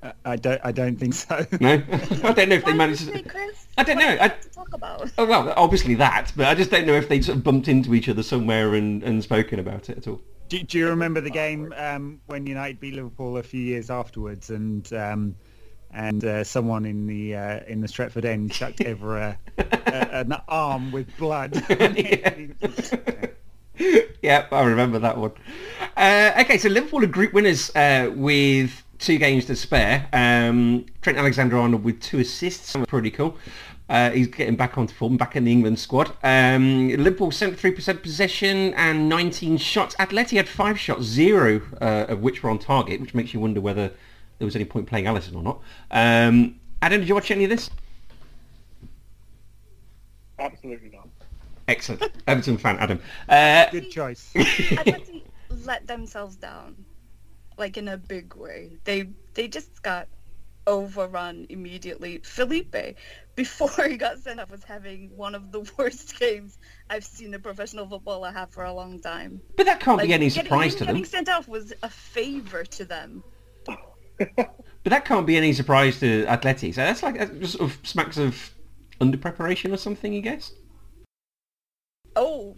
Uh, I don't I don't think so. *laughs* No. I don't know if they Why managed. did they, To... Chris? I don't What know. do you I- have to talk about. Oh well, obviously that, but I just don't know if they sort of bumped into each other somewhere and, and spoken about it at all. Do, do you remember the game um, when United beat Liverpool a few years afterwards, and um, and uh, someone in the uh, in the Stretford end chucked *laughs* over a, a, an arm with blood? *laughs* yeah, I remember that one. Uh, okay, so Liverpool are group winners uh, with two games to spare. Um, Trent Alexander-Arnold with two assists, pretty cool. Uh, he's getting back onto form, back in the England squad. Um, Liverpool 73% possession and 19 shots. Atleti had five shots, zero uh, of which were on target, which makes you wonder whether there was any point playing Alisson or not. Um, Adam, did you watch any of this? Absolutely not. Excellent. Everton fan, Adam. *laughs* Uh, Good choice. *laughs* Atleti let themselves down, like in a big way. They they just got overrun immediately. Felipe, before *laughs* he got sent off, was having one of the worst games I've seen a professional footballer have for a long time. but that can't Like, be any surprise him to getting them. sent off was a favour to them. *laughs* But that can't be any surprise to Atleti. So that's like that just sort of smacks of under preparation or something, you guess. Oh,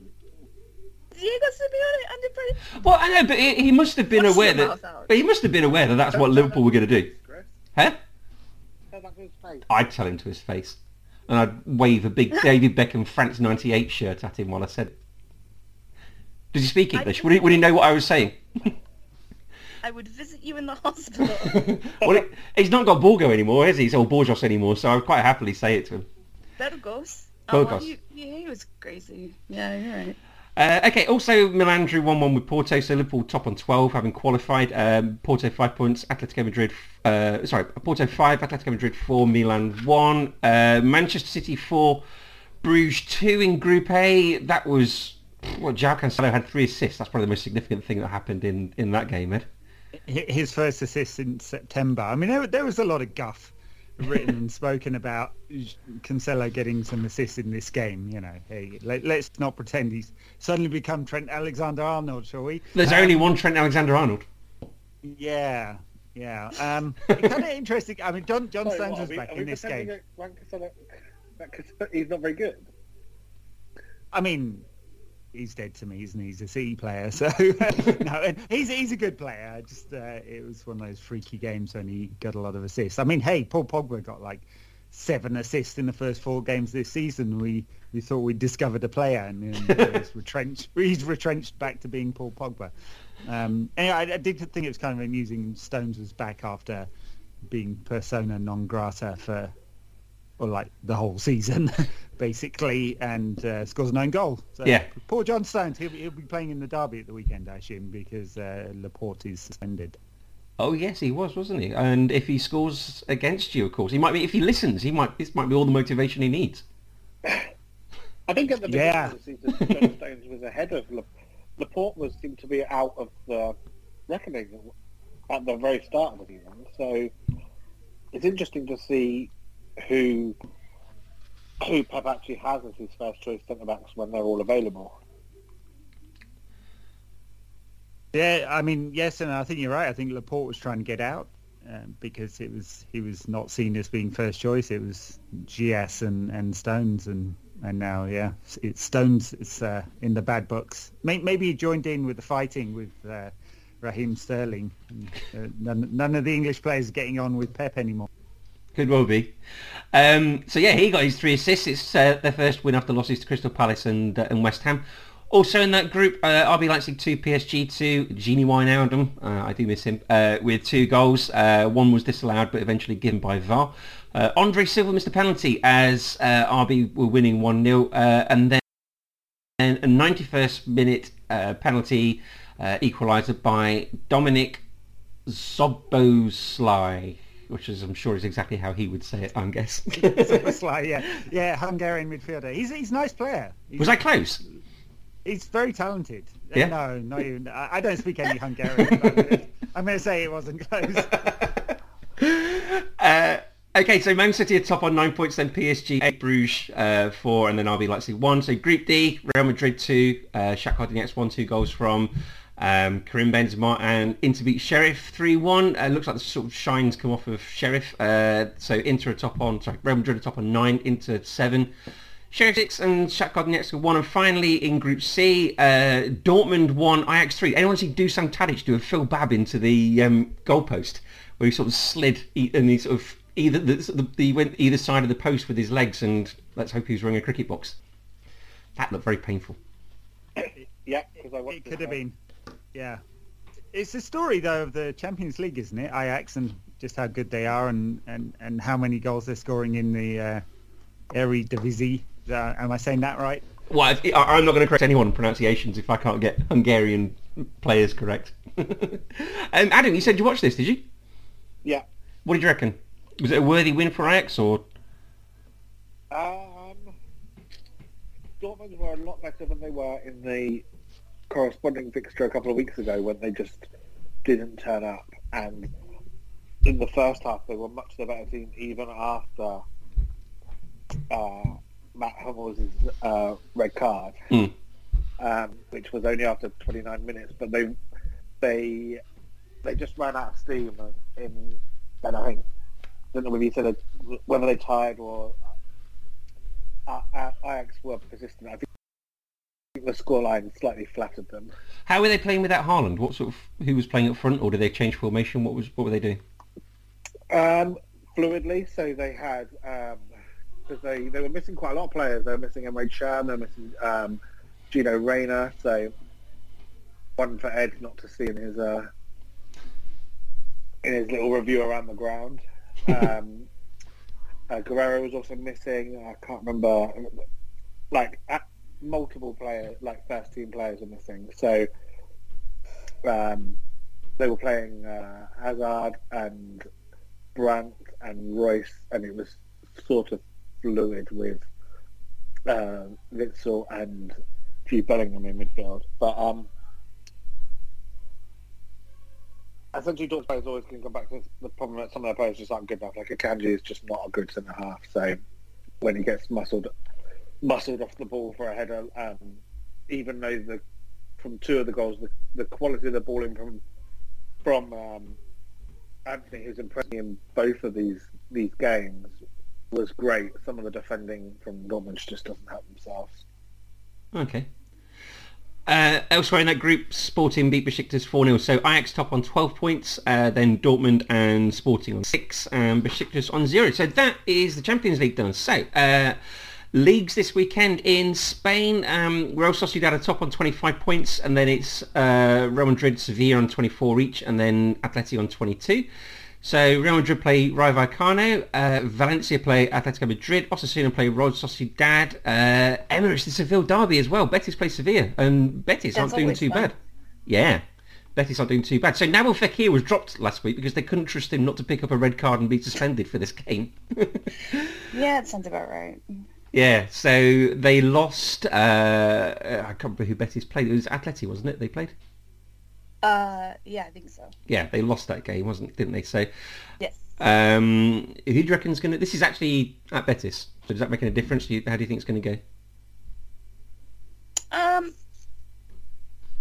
Diego Simeone under pressure. Well, I know, but he, he must have been Wash aware that. But he must have been aware that that's what Liverpool were going to do. Chris, Huh? tell that to his face. I'd tell him to his face, and I'd wave a big *laughs* David Beckham France '98 shirt at him while I said it. Does he speak English? Would he, would he know what I was saying? *laughs* I would visit you in the *laughs* hospital. *laughs* well, he, he's not got Borgo anymore, has he? He's old Burgos anymore, so I'd quite happily say it to him. Burgos. Burgos. Oh, he, yeah, he was crazy. Yeah, you're right. Uh, okay, also Milan drew 1-1 with Porto, so Liverpool top on 12, having qualified. Um, Porto 5 points, Atletico Madrid, uh, sorry, Porto 5, Atletico Madrid 4, Milan 1. Uh, Manchester City 4, Bruges 2 in Group A. That was, well, João Cancelo had three assists. That's probably the most significant thing that happened in, in that game, Ed. Hi- His first assist in September. I mean, there, there was a lot of guff written and spoken about Cancelo getting some assists in this game. You know, hey, let, us not pretend he's suddenly become Trent Alexander-Arnold, shall we? There's Um, only one Trent Alexander-Arnold. Yeah, yeah. Um, *laughs* kind of interesting. I mean, John John Sorry, Stones what, was we- back in this game. that Wanker Solo- Because he's not very good. I mean, he's dead to me, isn't he? He's a City player, so *laughs* no, and he's he's a good player. Just uh, it was one of those freaky games when he got a lot of assists. I mean, hey, Paul Pogba got like seven assists in the first four games this season. We we thought we'd discovered a player, and, and he's *laughs* retrenched. He's retrenched back to being Paul Pogba. Um, anyway, I, I did think it was kind of amusing. Stones was back after being persona non grata for or like the whole season, *laughs* basically, and uh, scores an own goal. So Yeah. Poor John Stones. He'll, be- he'll be playing in the derby at the weekend, I assume, because uh, Laporte is suspended. Oh yes, he was, wasn't he? And if he scores against you, of course, he might be. If he listens, he might. This might be all the motivation he needs. *laughs* I think at the beginning Yeah. of the season, John Stones was ahead of La- Laporte. Was seemed to be out of the reckoning at the very start of the season. So it's interesting to see who who Pep actually has as his first choice centre backs when they're all available. Yeah, I mean, yes, and I think you're right. I think Laporte was trying to get out um, because it was he was not seen as being first choice. It was Dias and, and Stones, and and now yeah, it's- Stones. It's uh, in the bad books. Maybe he joined in with the fighting with uh, Raheem Sterling. And, uh, none, none of the English players are getting on with Pep anymore. Could well be. Um, so yeah, he got his three assists. It's uh, their first win after losses to Crystal Palace and uh, and West Ham. Also in that group, uh, RB Leipzig 2, PSG 2, Gini Wijnaldum, uh, I do miss him, uh, with two goals. Uh, one was disallowed but eventually given by VAR. Uh, Andre Silva missed a penalty as uh, RB were winning 1-0 uh, and then a 91st minute penalty equaliser by Dominic Zoboslai, which is I'm sure is exactly how he would say it, I guess. *laughs* it's like yeah, *laughs* yeah, Hungarian midfielder. He's he's a nice player. He's, Was I close? He's very talented. Uh, Yeah? No, not even. *laughs* I, I don't speak any Hungarian. I'm I'm going to say it wasn't close. Uh, okay, so Man City are top on nine points, then PSG, eight, Bruges uh, four, and then RB Leipzig one. So Group D, Real Madrid two, uh, Shakhtar Donetsk one, two goals from um, Karim Benzema, and Inter beat Sheriff three one. Uh, looks like the sort of shines come off of Sheriff. Uh, so Inter are top on, sorry, Real Madrid are top on nine, Inter seven. Sheriff six and Shakhtar Donetsk one, and finally in Group C, uh, Dortmund one, Ajax three. Anyone see Dusan Tadic do a Phil Babb into the um, goalpost, where he sort of slid e- and he sort of either the, the, he went either side of the post with his legs, and let's hope he was wearing a cricket box. That looked very painful. *coughs* Yeah, because I watched It this could have game. been. Yeah. It's the story, though, of the Champions League, isn't it? Ajax and just how good they are and, and, and how many goals they're scoring in the uh, Eredivisie. Uh, am I saying that right? Well, I- I'm not going to correct anyone on pronunciations if I can't get Hungarian players correct. *laughs* um, Adam, you said you watched this, did you? Yeah. What did you reckon? Was it a worthy win for Ajax, or Um, Dortmund were a lot better than they were in the corresponding fixture a couple of weeks ago when they just didn't turn up. And in the first half, they were much the better team even after uh, Matt Hummels' uh, red card, Mm. um, which was only after 29 minutes. But they they they just ran out of steam in, and I think I don't know whether you said whether they tied or uh, uh, Ajax were persistent. I think the scoreline slightly flattered them. how were they playing without Haaland? What sort of who was playing up front, or did they change formation? What was what were they doing? Um, fluidly, so they had because they they were missing quite a lot of players. They were missing Emre Can, they were missing um, Gino Reyna. So one for Ed not to see in his uh, in his little review around the ground. *laughs* Um, uh, Guerrero was also missing. I can't remember. Like multiple players, like first team players, are missing. So um, they were playing uh, Hazard and Brandt and Reus, and it was sort of fluid with uh, Witsel and Jude Bellingham in midfield. But um, essentially, Dortmund players always can come back to the problem that some of their players just aren't good enough. Like Akanji is just not a good centre half. So when he gets muscled, muscled off the ball for a header, um, even though the from two of the goals, the, the quality of the ball in from from um, Antony, who's impressed me in both of these these games, was great. Some of the defending from Dortmund just doesn't help themselves. Okay. Uh, elsewhere in that group, Sporting beat Besiktas 4-0. So Ajax top on 12 points, uh, then Dortmund and Sporting on 6, and Besiktas on 0. So that is the Champions League done. So, uh, leagues this weekend in Spain, um, Real Sociedad are top on 25 points, and then it's uh, Real Madrid, Sevilla on 24 each, and then Atleti on 22. So Real Madrid play Rayo Vallecano, uh, Valencia play Atletico Madrid, Osasuna play Real Sociedad, uh, Emirates the Seville derby as well. Betis play Sevilla, and Betis That's aren't doing too fun. bad. Yeah, Betis aren't doing too bad. So Nabil Fekir was dropped last week because they couldn't trust him not to pick up a red card and be suspended for this game. *laughs* Yeah, it sounds about right. Yeah, so they lost. Uh, I can't remember who Betis played. It was Atleti, wasn't it? They played. Uh, yeah, I think so. Yeah, they lost that game, wasn't didn't they? So Yes. Um, who do you reckon's going to... This is actually at Betis. So does that make any difference? Do you, how do you think it's going to go? Um,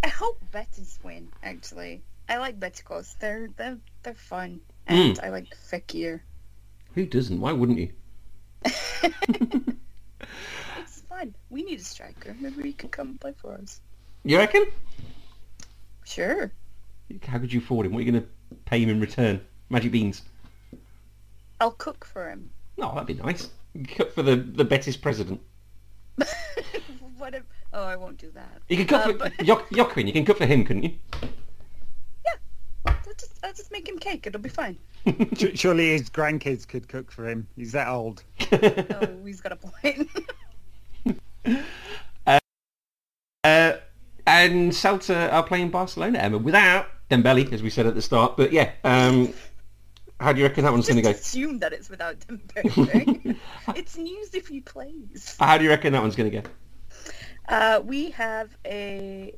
I hope Betis win. Actually, I like Betikos. They're they're they're fun, and I like Fekir. Who doesn't? Why wouldn't you? *laughs* It's fun. We need a striker. Maybe he could come and play for us. You reckon? Sure. How could you afford him? What are you going to pay him in return? Magic beans? I'll cook for him. No, that'd be nice. Cook for the, the Betis president. *laughs* what if? Oh, I won't do that. You can cook Uh, for *laughs* but- Jock, Joaquin. You can cook for him, couldn't you? I'll just, make him cake. It'll be fine. *laughs* Surely his grandkids could cook for him. He's that old. *laughs* Oh, he's got a point. *laughs* Uh, and Celta are playing Barcelona, Emma, without Dembele, as we said at the start. But yeah, um, how do you reckon that one's going to go? assume that it's without Dembele. it's news if he plays. How do you reckon that one's going to go? Uh, we have a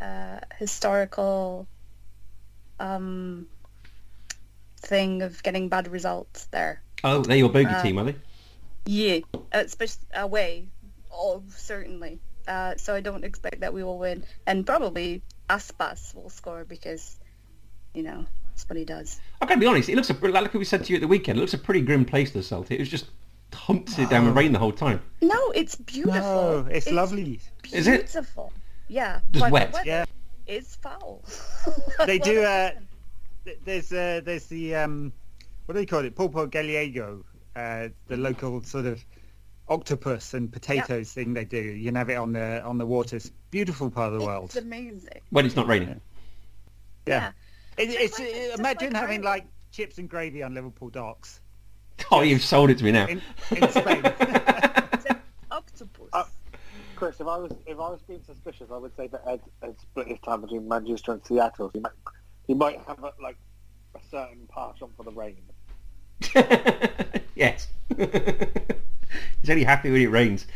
uh, historical um, thing of getting bad results there. Oh, they're your bogey Uh, team, are they? Yeah, especially away. Oh, certainly. Uh, so I don't expect that we will win, and probably Aspas will score because, you know, that's what he does. I've got to be honest, it looks a, like we said to you at the weekend, it looks a pretty grim place, the Celtic. It was just humped it down with rain the whole time. No, it's beautiful. No, it's, lovely. Is it? Beautiful. Yeah. Just but wet? Yeah. Is foul. *laughs* They do. Uh, *laughs* there's uh, there's the um, what do they call it? Pulpo gallego, uh, the local sort of octopus and potatoes thing they do. You can have it on the on the waters. Beautiful part of the world. It's amazing. When it's not raining. Yeah. It, Just it's like- uh, just imagine like having like chips and gravy on Liverpool docks Oh, you've sold it to me now. in, in Spain. *laughs* It's an octopus. Chris, if I was if I was being suspicious, I would say that Ed, Ed split his time between Manchester and Seattle. He might he might have a, like a certain passion for the rain. *laughs* yes. *laughs* He's only happy when it rains.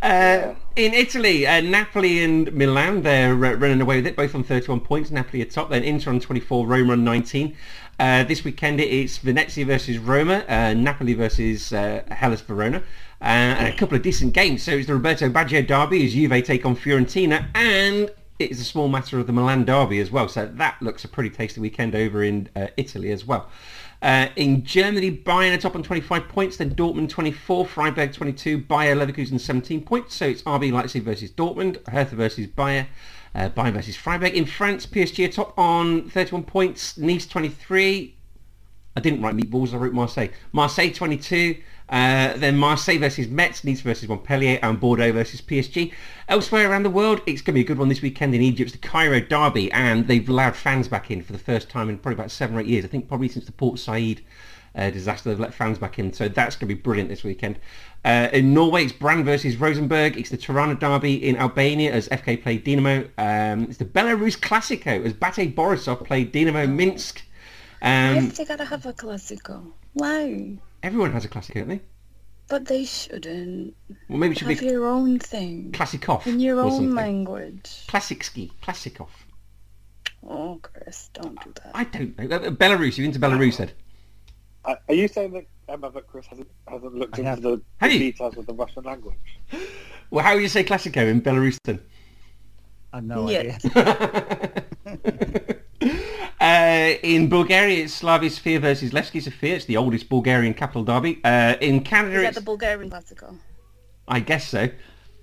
Uh, In Italy, uh, Napoli and Milan, they're uh, running away with it, both on 31 points. Napoli at top, then Inter on 24, Roma on 19. Uh, this weekend it's Venezia versus Roma, uh, Napoli versus uh, Hellas Verona. Uh, and a couple of decent games. So it's the Roberto Baggio derby as Juve take on Fiorentina and it's a small matter of the Milan derby as well. So that looks a pretty tasty weekend over in uh, Italy as well. Uh, in Germany, Bayern are top on 25 points, then Dortmund 24, Freiburg 22, Bayer Leverkusen 17 points. So it's RB Leipzig versus Dortmund, Hertha versus Bayer, uh, Bayern versus Freiburg. In France, PSG are top on 31 points, Nice 23. I didn't write meatballs, I wrote Marseille. Marseille 22, uh, then Marseille versus Metz, Nice versus Montpellier, and Bordeaux versus PSG. Elsewhere around the world, it's going to be a good one this weekend in Egypt. The Cairo Derby, and they've allowed fans back in for the first time in probably about seven or eight years. I think probably since the Port Said uh, disaster, they've let fans back in. So that's going to be brilliant this weekend. Uh, in Norway, it's Brann versus Rosenborg. It's the Tirana Derby in Albania as FK play Dinamo. Um, it's the Belarus Classico as Bate Borisov played Dinamo Minsk. Um, Yes, they gotta have a classical. Why? Everyone has a classic, don't they? But they shouldn't. Well, maybe it should Have be your own thing. Classic off. In your own language. Classic ski. Classic off. Oh, Chris, don't do that. I don't know. Uh, Belarus, you into Belarus, Ed? Uh, are you saying that Emma that Chris hasn't hasn't looked I into have. the, the you? details of the Russian language? *gasps* Well, how would you say Classico in Belarus then? I've no Yeah. idea. *laughs* *laughs* uh, in Bulgaria, it's Slavia Sofia versus Levski Sofia. It's the oldest Bulgarian capital derby. Uh, in Canada, Is that it's, the Bulgarian classical? I guess so.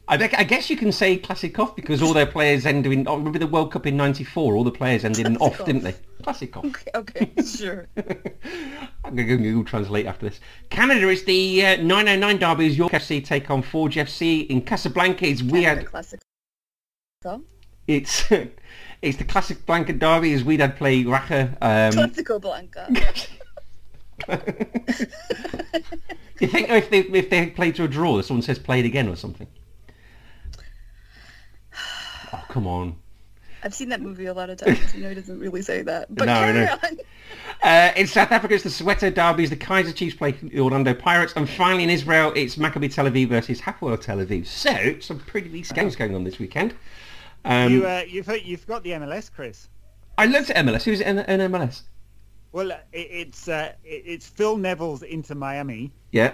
I, I guess you can say Klassikov because all their players ended in. Oh, remember the World Cup in '94? All the players ended in off, didn't they? Klassikov. *laughs* Okay, okay, sure. *laughs* I'm going to go Google Translate after this. Canada is the uh, 909 derby as York FC take on Forge FC. In Casablanca, it's we had classical. it's *laughs* it's the classic Blanca derby as Wydad play Raja. Um, Classico Blanca. *laughs* you think if they if they played to a draw, someone says play it again or something? Oh come on. I've seen that movie a lot of times. You know, it doesn't really say that. But No, I carry know. on. Uh, in South Africa, it's the Soweto derbies. The Kaiser Chiefs play the Orlando Pirates, and finally in Israel, it's Maccabi Tel Aviv versus Hapoel Tel Aviv. So some pretty decent games going on this weekend. Um, you, uh, you've you've got the MLS, Chris. I looked at MLS. Who's in, in MLS? Well, uh, it, it's uh, it, it's Phil Neville's Inter Miami. Yeah.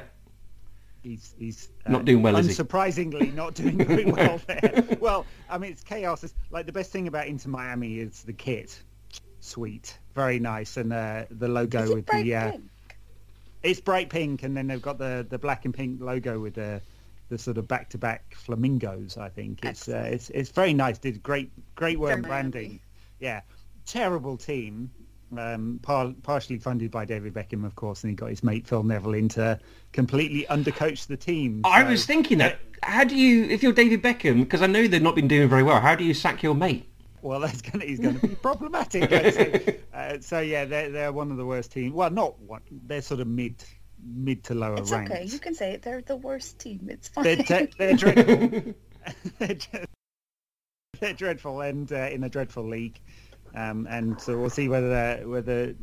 He's he's uh, Not doing well, is he? Unsurprisingly, *laughs* not doing very well there. well, I mean, it's chaos. It's, like the best thing about Inter Miami is the kit. Sweet, very nice, and uh, the logo Is it with the uh, pink? it's bright pink, and then they've got the the black and pink logo with the the sort of back to back flamingos. I think it's uh, it's it's very nice. Did great great work Very branding. Miami. Yeah, terrible team. Um, par- partially funded by David Beckham, of course, and he got his mate Phil Neville in to completely undercoach the team. I was thinking that. How do you, if you're David Beckham, because I know they've not been doing very well, how do you sack your mate? Well, that's gonna he's going to be *laughs* problematic. I'd say. Uh, so yeah, they're they're one of the worst teams. Well, not one. They're sort of mid mid to lower It's ranked. okay. You can say it. They're the worst team. It's fine. They're, te- they're dreadful. they're, *laughs* just- *laughs* they're dreadful and uh, in a dreadful league. Um, and so we'll see whether they're- whether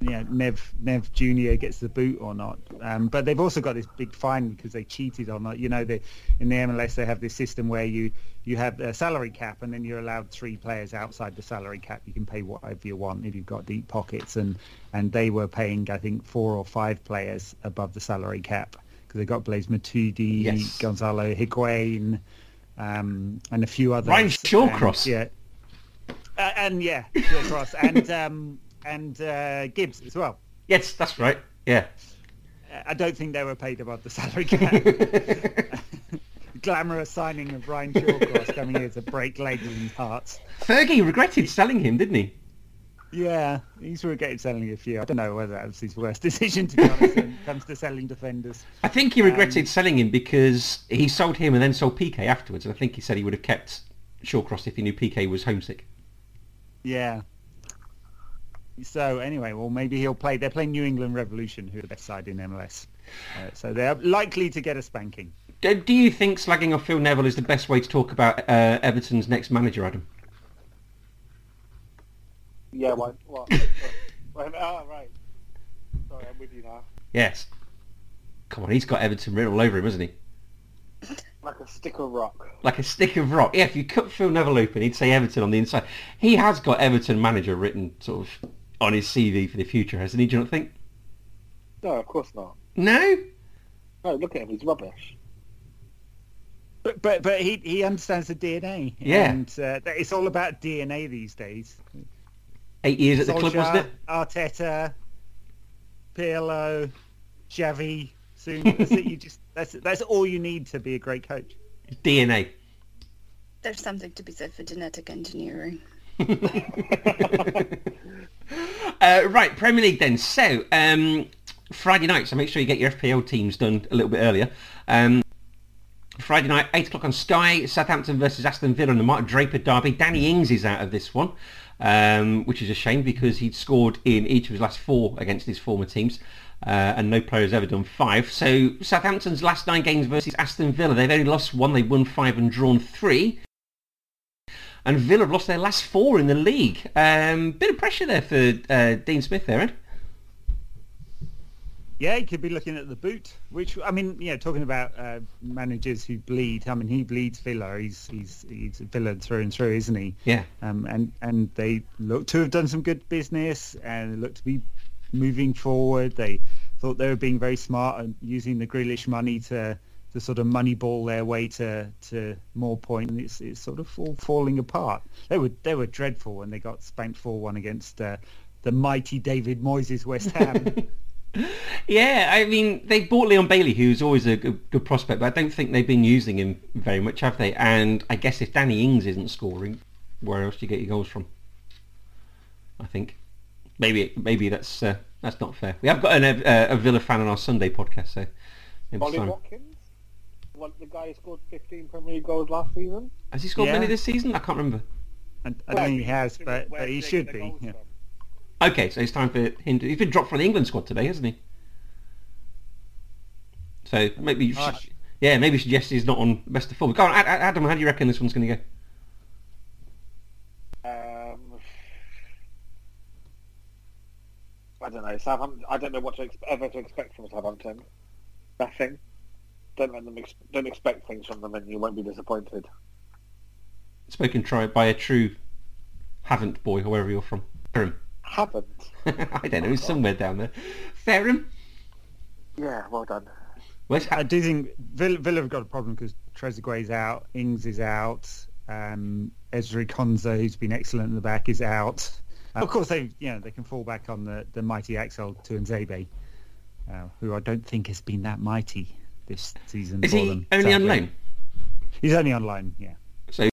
you know, Nev Nev Junior gets the boot or not. Um, but they've also got this big fine because they cheated on it. You know, they, in the MLS they have this system where you you have a salary cap and then you're allowed three players outside the salary cap. You can pay whatever you want if you've got deep pockets. And and they were paying I think four or five players above the salary cap because they got Blaise Matuidi, Yes. Gonzalo Higuain, um, and a few others. Ryan Shawcross. And, yeah, uh, and yeah, Shawcross and um, and uh, Gibbs as well. Yes, that's right. Yeah. Uh, I don't think they were paid above the salary cap. *laughs* Glamorous signing of Ryan Shawcross coming here to break legs and hearts. Fergie regretted selling him, didn't he? Yeah, he's regretted selling a few. I don't know whether that was his worst *laughs* decision to be honest when it comes to selling defenders. I think he regretted selling him because he sold him and then sold Piqué afterwards. And I think he said he would have kept Shawcross if he knew Piqué was homesick. Yeah. So anyway, well maybe he'll play. They're playing New England Revolution, who are the best side in MLS. Uh, so they're likely to get a spanking. Do, do you think slagging off Phil Neville is the best way to talk about uh, Everton's next manager, Adam? Yeah, what? what? Wait, oh, right. Sorry, I'm with you now. Yes. Come on, he's got Everton written all over him, hasn't he? Like a stick of rock. Like a stick of rock. Yeah, if you cut Phil Neville open, he'd say Everton on the inside. He has got Everton manager written sort of on his CV for the future, hasn't he? Do you not think? No, of course not. No? No, look at him. He's rubbish. But but but he he understands the DNA. Yeah. And uh, that- it's all about DNA these days. Eight years at the club, wasn't it? Arteta, Pirlo, Xavi. Soon, that's it. You *laughs* just that's that's all you need to be a great coach. DNA. There's something to be said for genetic engineering. Uh, right, Premier League then. So, um, Friday night, so make sure you get your FPL teams done a little bit earlier. Um, Friday night, 8 o'clock on Sky, Southampton versus Aston Villa and the Mark Draper derby. Danny Ings is out of this one, um, which is a shame because he'd scored in each of his last four against his former teams. Uh, and no player has ever done five. So Southampton's last nine games versus Aston Villa, they've only lost one, they've won five and drawn three. And Villa have lost their last four in the league. Um, bit of pressure there for uh, Dean Smith there, Ed. Yeah, he could be looking at the boot. Which I mean, yeah, talking about uh, managers who bleed. I mean, he bleeds Villa. He's he's he's Villa through and through, isn't he? Yeah. Um, and and they look to have done some good business and look to be moving forward. They thought they were being very smart and using the Grealish money to to sort of moneyball their way to to more points. And it's it's sort of all falling apart. They were they were dreadful when they got spanked four one against uh, the mighty David Moyes' West Ham. *laughs* Yeah, I mean, they bought Leon Bailey, who's always a good, good prospect, but I don't think they've been using him very much, have they? And I guess if Danny Ings isn't scoring, where else do you get your goals from? I think maybe maybe that's uh, that's not fair. We have got an, uh, a Villa fan on our Sunday podcast, so maybe Ollie Watkins, one the guy who scored 15 Premier League goals last season. has he scored Yeah. many this season? I can't remember. I, I don't think he has, but, but he should be. Yeah. Okay, so it's time for him. To, he's been dropped from the England squad today, hasn't he? So maybe, you should, Harsh. yeah, maybe suggest he's not on best of form. Go on, Ad- Ad- Adam. How do you reckon this one's going to go? Um, I don't know. Southampton. I don't know what to ex- ever to expect from Southampton. Nothing. Don't let them. Ex- don't expect things from them, and you won't be disappointed. Spoken try by a true Havant boy, or wherever you're from. Fareham. Havant. *laughs* I don't know, he's somewhere down there. Fareham. Yeah. Well done. Where's I do think Villa, Villa have got a problem because Trezeguet's out, Ings is out, um, Ezri Konsa, who's been excellent in the back, is out. Uh, of course, they you know they can fall back on the, the mighty Axel Tuanzebe, uh, who I don't think has been that mighty this season. Is for he them, only on loan? He's only on loan, yeah. So,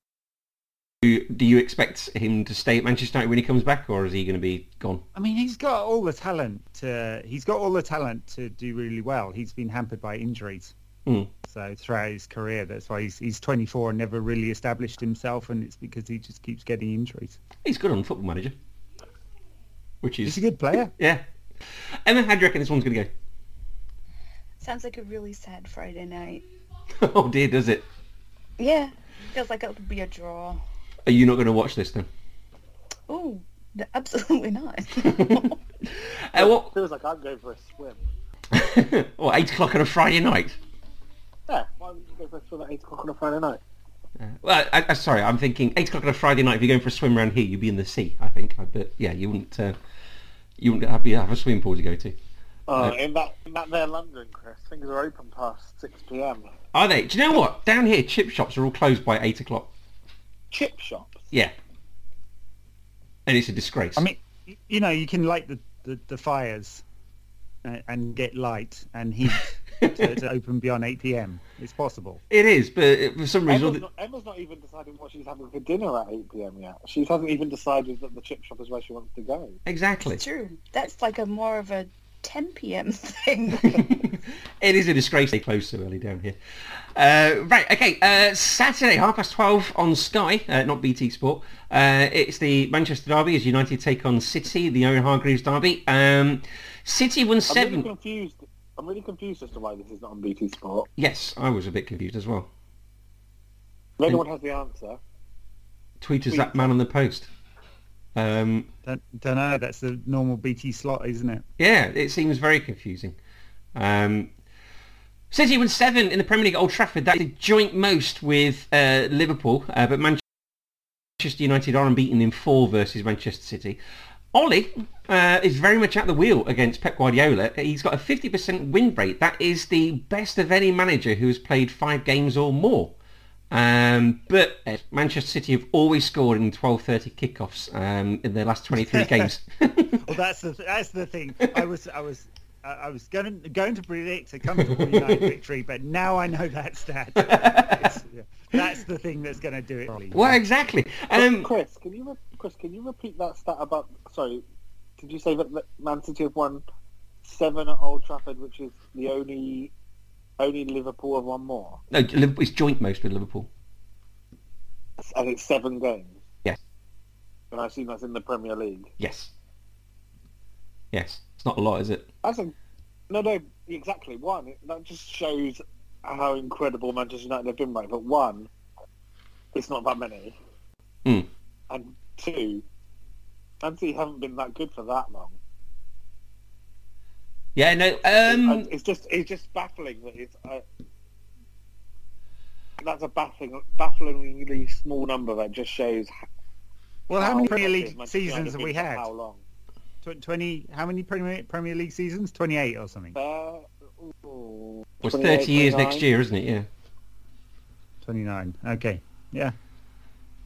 do you expect him to stay at Manchester United when he comes back, or is he going to be gone? I mean, he's got all the talent. To, he's got all the talent to do really well. He's been hampered by injuries. Hmm. So throughout his career, that's why he's he's 24 and never really established himself, and it's because he just keeps getting injuries. He's good on Football Manager, which is He's a good player. yeah. Emma, how do you reckon this one's going to Sounds like a really sad Friday night. *laughs* oh dear, does it? Yeah, feels like it would be a draw. Are you not going to watch this then? Oh, *laughs* absolutely not. *laughs* Uh, what? Feels like I'm going for a swim. what? Eight o'clock on a Friday night? Yeah. Why would you go for a swim at eight o'clock on a Friday night? Uh, well, I, I, sorry, I'm thinking eight o'clock on a Friday night. If you're going for a swim around here, you'd be in the sea. I think, I, but yeah, you wouldn't. Uh, you wouldn't have, have a swimming pool to go to. Uh, in that in that there London, Chris, things are open past six p.m. Are they? Do you know what? Down here, chip shops are all closed by eight o'clock. Chip shops. Yeah, and it's a disgrace. I mean, you know, you can light the, the, the fires and, and get light and heat *laughs* to, to open beyond 8 p.m. It's possible. it is, but for some reason, Emma's the- not, Emma's not even decided what she's having for dinner at 8 p.m. yet. She hasn't even decided that the chip shop is where she wants to go. exactly. It's true. That's like a more of a 10 p.m. thing. *laughs* it is a disgrace they close so early down here. Uh, right, okay. Uh, Saturday, half past twelve on Sky, uh, not BT Sport. Uh, it's the Manchester Derby as United take on City, the Owen Hargreaves Derby. Um, City won I'm seven. really confused. I'm really confused as to why this is not on BT Sport. Yes, I was a bit confused as well. If anyone has the answer, Tweet us that man on the post. Um, Don't, don't know. That's the normal BT slot, isn't it? yeah, it seems very confusing. Um, City won seven in the Premier League at Old Trafford. That is a joint most with uh, Liverpool, uh, but Manchester United are unbeaten in four versus Manchester City. Ole uh, is very much at the wheel against Pep Guardiola. He's got a 50% win rate. That is the best of any manager who has played five games or more. Um, but uh, Manchester City have always scored in 12:30 kickoffs um, in their last 23 *laughs* games. Well, that's the that's the thing. I was I was I I was going going to predict a comfortable *laughs* United victory, but now I know that stat. Yeah, that's the thing that's going to do it. Probably. well, exactly. Um, Chris, can you re- Chris, can you repeat that stat about? Sorry, did you say that that Man City have won seven at Old Trafford, which is the only only Liverpool have won more, no, Liverpool- it's joint most with Liverpool. and it's seven games. Yes. And I assume that's in the Premier League. Yes. Yes. It's not a lot, is it? That's a no, no, exactly one. That just shows how incredible Manchester United have been, right? But one, it's not that many, Hmm. and two, Man City haven't been that good for that long. Yeah, no. Um, it's just it's just baffling that it's. Uh, that's a baffling, bafflingly small number that just shows. Well, how many Premier League seasons have we had? How long? Twenty? How many Premier Premier League seasons? Twenty-eight or something. Uh, ooh, well, it's 28, 30 years 29. next year, isn't it? Yeah. Twenty-nine. Okay. Yeah.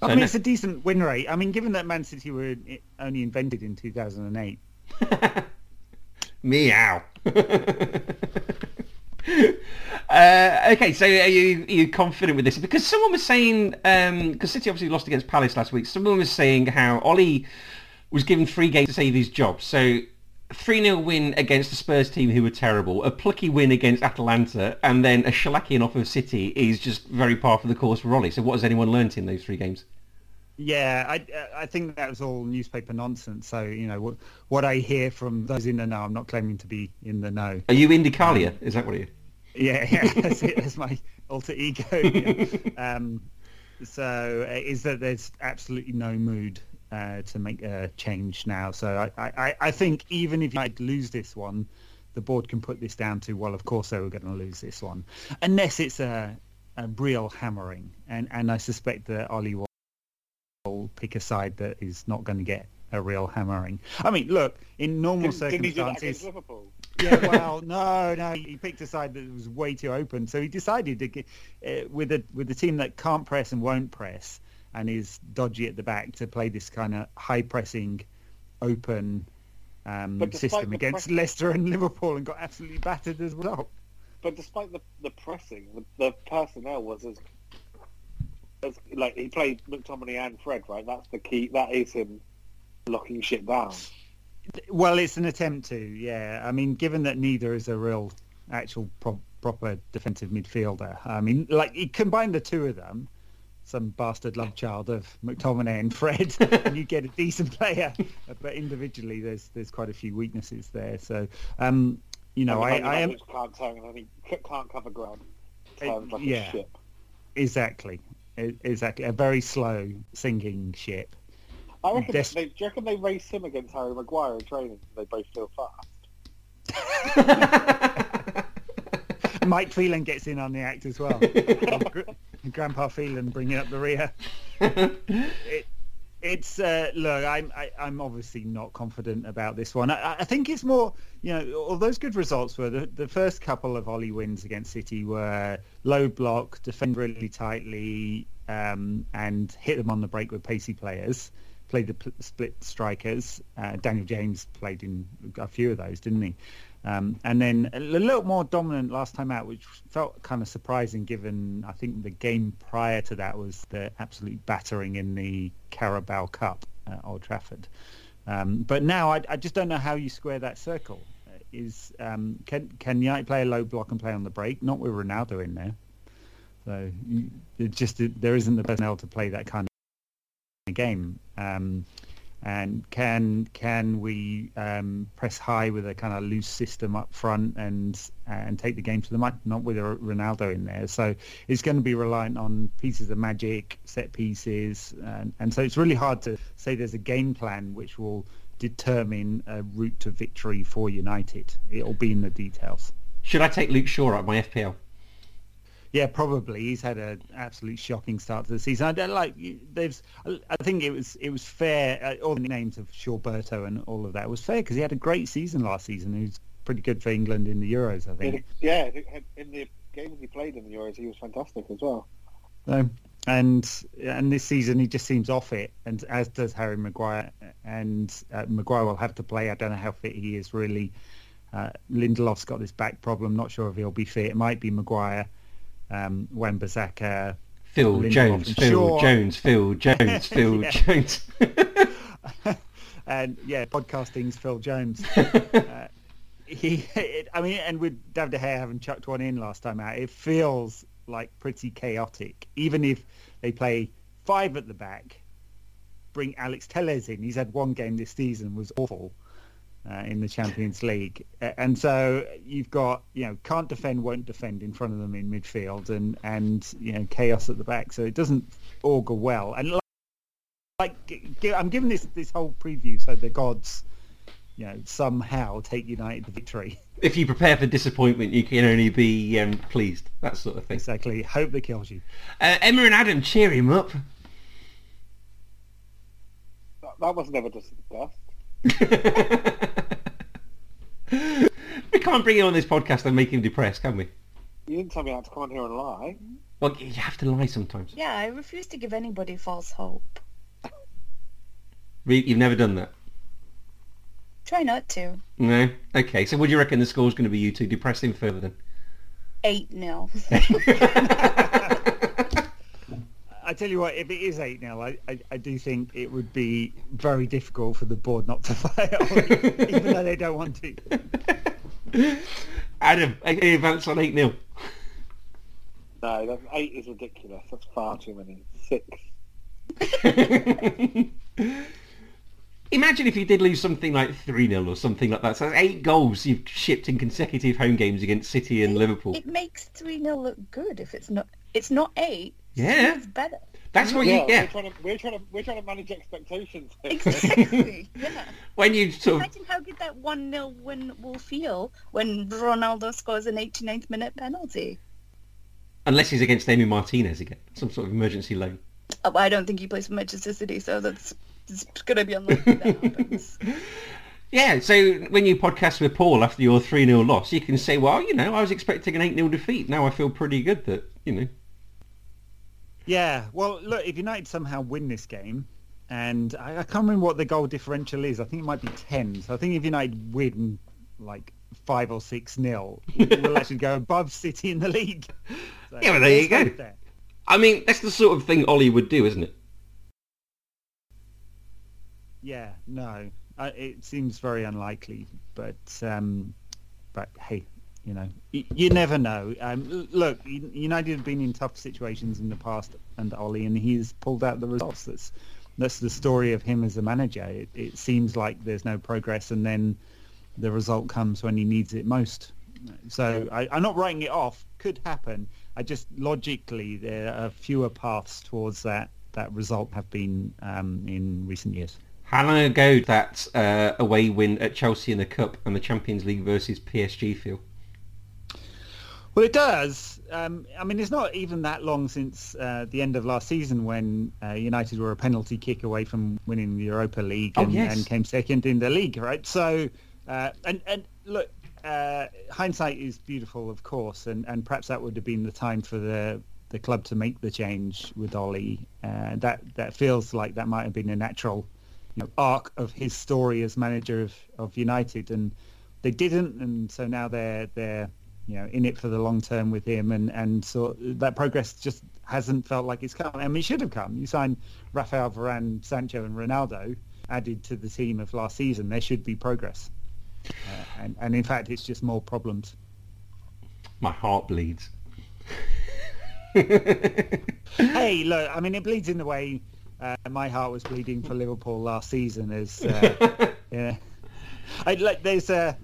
I mean, no- it's a decent win rate. I mean, given that Man City were only invented in 2008. *laughs* Meow. *laughs* uh, okay, so are you are you confident with this? Because someone was saying, because City obviously lost against Palace last week, someone was saying how Ole was given three games to save his job. So 3-0 win against the Spurs team who were terrible, a plucky win against Atalanta, and then a shellacking off of City is just very par for the course for Ole. So what has anyone learnt in those three games? Yeah, I I think that was all newspaper nonsense. So you know what what I hear from those in the know. I'm not claiming to be in the know. Are you Indykaila? Is that what you? Yeah, *laughs* yeah, that's it. That's my alter ego. yeah. *laughs* Um, so uh, is that there's absolutely no mood uh, to make a change now. So I, I, I think even if United lose this one, the board can put this down to well, of course they were going to lose this one, unless it's a, a real hammering. And and I suspect that Ole will will pick a side that is not going to get a real hammering. I mean, look, in normal Didn't, didn't he do that circumstances, Liverpool? yeah, well, *laughs* no, no, he picked a side that was way too open. So he decided to get, uh, with a with a team that can't press and won't press and is dodgy at the back to play this kind of high pressing, open um, system against press- Leicester and Liverpool and got absolutely battered as well. But despite the the pressing, the, the personnel was as, as like he played McTominay and Fred, right? That's the key. That is him locking shit down. Well, it's an attempt to, yeah. I mean, given that neither is a real, actual pro- proper defensive midfielder. I mean, like you combine the two of them, some bastard love child of McTominay and Fred, *laughs* and you get a decent player. But individually, there's there's quite a few weaknesses there. So, um, you know, I, the I am can't turn and he can't cover ground. Like yeah. exactly, exactly a very slow sinking ship. I reckon Des- they, do you reckon they race him against Harry Maguire in training? They both feel fast. *laughs* Mike Phelan gets in on the act as well. *laughs* Grandpa Phelan bringing up the rear. it, *laughs* it's uh, look, I'm I, I'm obviously not confident about this one. I, I think it's more, you know, all those good results were the, the first couple of Ole wins against City were low block, defend really tightly, um, and hit them on the break with pacey players. Played the pl- split strikers. Uh, Daniel James played in a few of those, didn't he? Um, and then a little more dominant last time out, which felt kind of surprising given I think the game prior to that was the absolute battering in the Carabao Cup at Old Trafford. Um, but now I, I just don't know how you square that circle. Uh, Is um, can can United play a low block and play on the break? Not with Ronaldo in there. So just there isn't the personnel to play that kind of game. Um, and can can we um, press high with a kind of loose system up front and and take the game to the mud? Not with a Ronaldo in there, so it's going to be reliant on pieces of magic, set pieces, and, and so it's really hard to say there's a game plan which will determine a route to victory for United. It'll be in the details. Should I take Luke Shaw of my FPL? Yeah, probably. He's had an absolute shocking start to the season. I don't like. There's. I think it was. It was fair. Uh, all the names of Shawberto and all of that was fair because he had a great season last season. He was pretty good for England in the Euros. I think. Yeah, in the games he played in the Euros, he was fantastic as well. So, and and this season he just seems off it, and as does Harry Maguire. And uh, Maguire will have to play. I don't know how fit he is really. Uh, Lindelof's got this back problem. Not sure if he'll be fit. It might be Maguire, um, Phil Lindelof Jones, Phil. Jones, Phil *laughs* Jones, Phil. Jones. and yeah, podcasting's Phil Jones. *laughs* uh, he, it, I mean, and with David De Gea having chucked one in last time out, it feels like pretty chaotic. Even if they play five at the back, bring Alex Telles in. He's had one game this season was awful uh, in the Champions League, and so you've got you know can't defend, won't defend in front of them in midfield, and and you know chaos at the back. So it doesn't augur well. And like, like g- g- I'm giving this this whole preview so the gods, you know, somehow take United to victory. *laughs* if you prepare for disappointment, you can only be um, pleased. That sort of thing. Exactly. Hope that kills you. Uh, Emma and Adam, cheer him up. That, that was never discussed. *laughs* we can't bring him on this podcast and make him depressed, can we? You didn't tell me not to come on here and lie. Well, you have to lie sometimes. Yeah, I refuse to give anybody false hope. You've never done that. Try not to. No. Okay. So, what do you reckon the score's going to be? You two depress him further then. Eight nil. *laughs* *laughs* I tell you what, if it is 8 0, I, I, I do think it would be very difficult for the board not to *laughs* fire Ole, even though they don't want to. *laughs* Adam, any advance on eight 0 No, that's, eight is ridiculous. That's far too many. Six. *laughs* Imagine if you did lose something like 3-0 or something like that. So that's eight goals you've shipped in consecutive home games against City and Liverpool. It makes three 0 look good if it's not. It's not eight. Yeah. It's better. That's what Yeah, you get we're trying to we're trying to we're trying to manage expectations. here. Exactly. *laughs* yeah. when you sort of Imagine how good that one 0 win will feel when Ronaldo scores an 89th minute penalty. unless he's against Emi Martinez again, some sort of emergency loan. Oh, I don't think he plays for Manchester City, so that's it's gonna be unlikely that happens. *laughs* Yeah, so when you podcast with Paul after your 3-0 loss, you can say, well, you know, I was expecting an 8-0 defeat. Now I feel pretty good that, you know. Yeah, well, look, if United somehow win this game, and I, I can't remember what the goal differential is. I think it might be 10. So I think if United win like 5 or 6 nil, *laughs* we'll actually go above City in the league. So Yeah, well, there you go. that. I mean, that's the sort of thing Ole would do, isn't it? Yeah, no, uh, it seems very unlikely, but um, but hey, you know, y- you never know. Um, look, United have been in tough situations in the past, and Ole, and he's pulled out the results. That's that's the story of him as a manager. It, it seems like there's no progress, and then the result comes when he needs it most. So I, I'm not writing it off. Could happen. I just logically there are fewer paths towards that that result have been um, in recent years. How long ago that uh, away win at Chelsea in the Cup and the Champions League versus PSG feel? Well, it does. Um, I mean, it's not even that long since uh, the end of last season when uh, United were a penalty kick away from winning the Europa League Oh, and, yes. and came second in the league, right? So, uh, and, and look, uh, hindsight is beautiful, of course, and, and perhaps that would have been the time for the the club to make the change with Ole. Uh, that that feels like that might have been a natural you know, arc of his story as manager of, of United, and they didn't, and so now they're they're you know in it for the long term with him, and and so that progress just hasn't felt like it's come. I mean, it should have come. You signed Rafael Varane, Sancho, and Ronaldo added to the team of last season. There should be progress, uh, and and in fact, it's just more problems. My heart bleeds. hey, look, I mean, it bleeds in the way uh, my heart was bleeding for Liverpool last season. As uh, *laughs* yeah, I, like, there's a,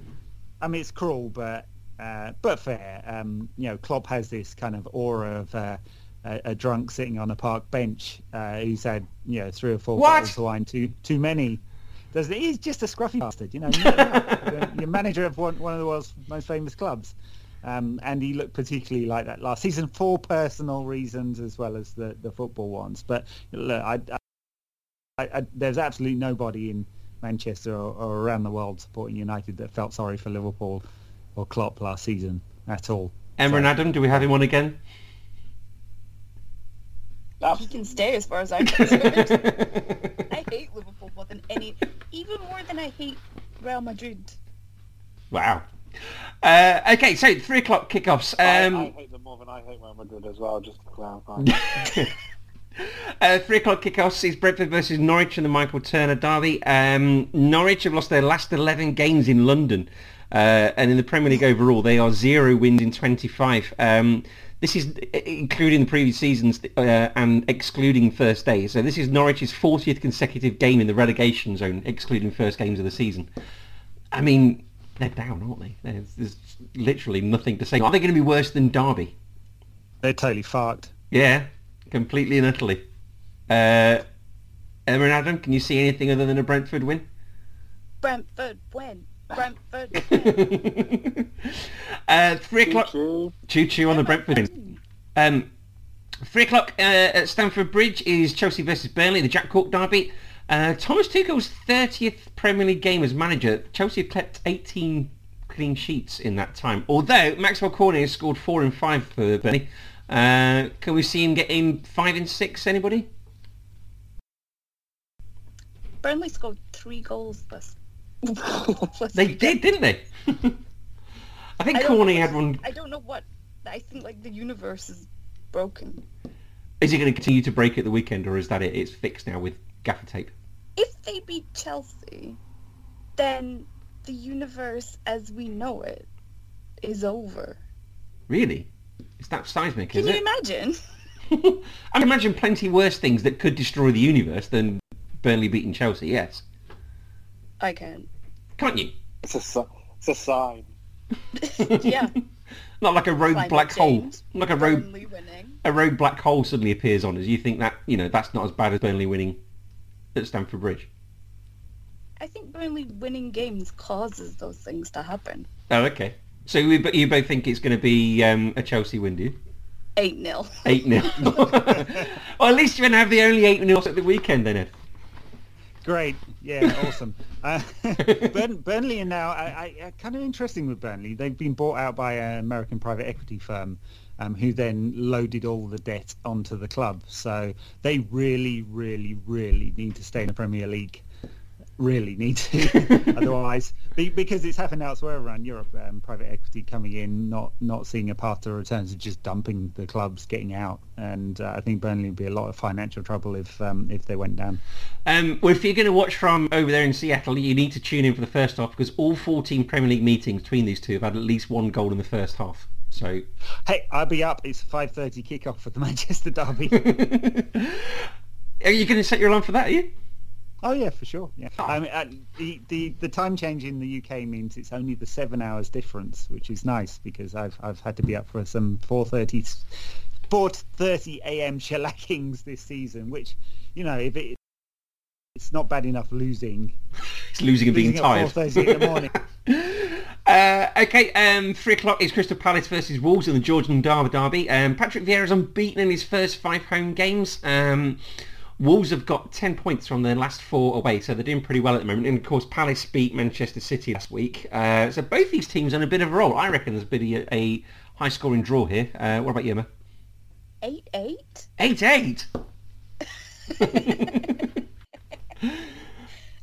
I mean, it's cruel, but uh, but fair. Um, you know, Klopp has this kind of aura of uh, a, a drunk sitting on a park bench uh, who's had you know three or four What? bottles of wine too too many. Does he's just a scruffy bastard, you know. *laughs* You're, you're manager of one, one of the world's most famous clubs. Um, and he looked particularly like that last season for personal reasons as well as the, the football ones. But look, I, I, I, there's absolutely nobody in Manchester or, or around the world supporting United that felt sorry for Liverpool or Klopp last season at all. Emma and Adam, do we have him on again? He can stay as far as I'm *laughs* concerned. I hate Liverpool more than any, even more than I hate Real Madrid. Wow. Uh, okay, so three o'clock kickoffs. I, Um, I hate them more than I hate Real Madrid as well. Just to clarify. *laughs* Uh, three o'clock kickoffs is Brentford versus Norwich in the Michael Turner derby. Um, Norwich have lost their last 11 games in London. Uh, and in the Premier League overall, they are zero wins in 25. Um, this is including the previous seasons uh, and excluding first days. So this is Norwich's 40th consecutive game in the relegation zone, excluding first games of the season. I mean, they're down, aren't they? There's, there's literally nothing to say. Are they going to be worse than Derby? They're totally fucked. Yeah, completely and utterly. Uh, Emma and Adam, can you see anything other than a Brentford win? Brentford win. Brentford *laughs* uh, three o'clock. Choo-choo. Choo choo on the Brentford win. Um, three o'clock uh, at Stamford Bridge is Chelsea versus Burnley, the Jack Cork derby. Uh, Thomas Tuchel's 30th Premier League game as manager. Chelsea have kept 18 clean sheets in that time. Although Maxwell Cornet has scored four and five for Burnley. Uh, can we see him getting five and six? Anybody? Burnley scored three goals last. They did, didn't they? *laughs* I think I don't Cornet know had one. I don't know what. I think like the universe is broken. Is it going to continue to break at the weekend, or is that it? It's fixed now with gaffer tape. If they beat Chelsea, then the universe as we know it is over. Really? It's that seismic, Can is you it? imagine? *laughs* *laughs* I can imagine plenty worse things that could destroy the universe than Burnley beating Chelsea. Yes, I can. Can't you? It's a it's a sign. *laughs* yeah. *laughs* Not like a rogue Climate black hole. Like a rogue winning. a rogue black hole suddenly appears on us. You think that you know that's not as bad as Burnley winning at Stamford Bridge? I think Burnley winning games causes those things to happen. Oh, okay. So we, but you both think it's going to be um, a Chelsea win, do you? 8 0. Eight 0 *laughs* Well, at least you're going to have the only eight 0 at the weekend, then. Ed. Great, yeah, awesome. Uh, *laughs* Burn, Burnley are now I, I, kind of interesting with Burnley. They've been bought out by an American private equity firm, um, who then loaded all the debt onto the club. So they really, really, really need to stay in the Premier League. Really need to, *laughs* otherwise, be, because it's happened elsewhere around Europe. Um, private equity coming in, not not seeing a path to returns, and just dumping the clubs, getting out. And uh, I think Burnley would be a lot of financial trouble if um, if they went down. Um, well, if you're going to watch from over there in Seattle, you need to tune in for the first half because all 14 Premier League meetings between these two have had at least one goal in the first half. So, Hey, I'll be up. It's 5.30 kickoff for the *laughs* Manchester Derby. *laughs* are you going to set your alarm for that? Are you? Oh, yeah, for sure. Yeah. I mean, uh, the, the, the time change in the UK means it's only the seven hours difference, which is nice because I've, I've had to be up for some 4.30, 4.30 a.m. shellackings this season, which, you know, if it, it's not bad enough losing, It's losing and being losing tired. 4.30 in the morning. *laughs* Uh, okay, um, three o'clock is Crystal Palace versus Wolves in the Georgian Derby. derby. Um, Patrick Vieira's unbeaten in his first five home games. Um, Wolves have got 10 points from their last four away, so they're doing pretty well at the moment. And of course, Palace beat Manchester City last week. Uh, so both these teams on a bit of a roll. I reckon there's a bit of a, a high-scoring draw here. Uh, what about you, Emma? 8 8? 8-8! *laughs*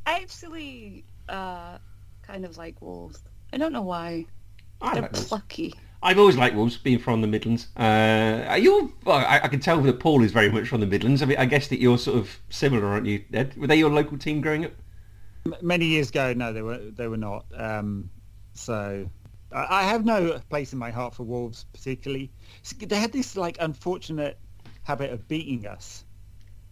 I actually uh, kind of like Wolves. I don't know why. I They're like plucky. I've always liked Wolves, being from the Midlands. Uh, you? Well, I, I can tell that Paul is very much from the Midlands. I mean, I guess that you're sort of similar, aren't you, Ed? Were they your local team growing up? M- many years ago, no, they were they were not. Um, so I, I have no place in my heart for Wolves particularly. They had this like unfortunate habit of beating us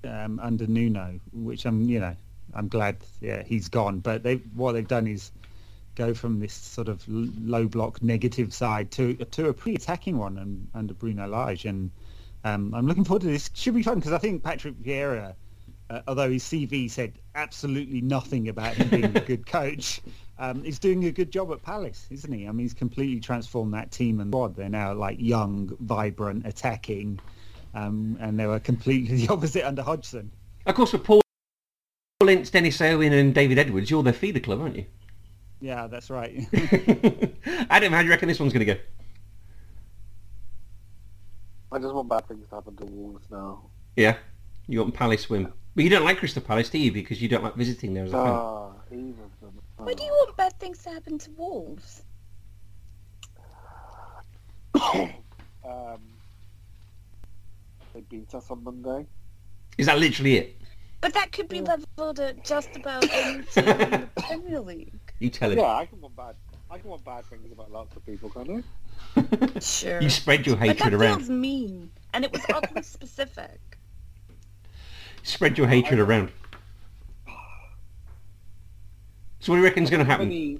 um, under Nuno, which I'm you know I'm glad yeah he's gone. But they what they've done is go from this sort of low block negative side to to a pretty attacking one and, under Bruno Lage and. Um, I'm looking forward to this. Should be fun because I think Patrick Vieira uh, although his CV said absolutely nothing about him being a good coach, *laughs* um, he's doing a good job at Palace, isn't he? I mean, he's completely transformed that team and squad. They're now like young, vibrant, attacking, um, and they were completely *laughs* the opposite under Hodgson. Of course, with Paul Ince, Denis Irwin and David Edwards, you're their feeder club, aren't you? Yeah, that's right. *laughs* Adam, how do you reckon this one's going to go? I just want bad things to happen to Wolves now. Yeah, you want Palace win. But you don't like Crystal Palace, do you? Because you don't like visiting there as a fan. Ah, even them. Why do you want bad things to happen to Wolves? *coughs* Um, they beat us on Monday. Is that literally it? But that could be leveled at just about any team in the Premier League. You tell it. Yeah, I can want bad. I can want bad things about lots of people, can't I? *laughs* Sure. You spread your but hatred that around. feels mean, and it was oddly specific. Spread your hatred around. So what do you reckon's going to happen? Any,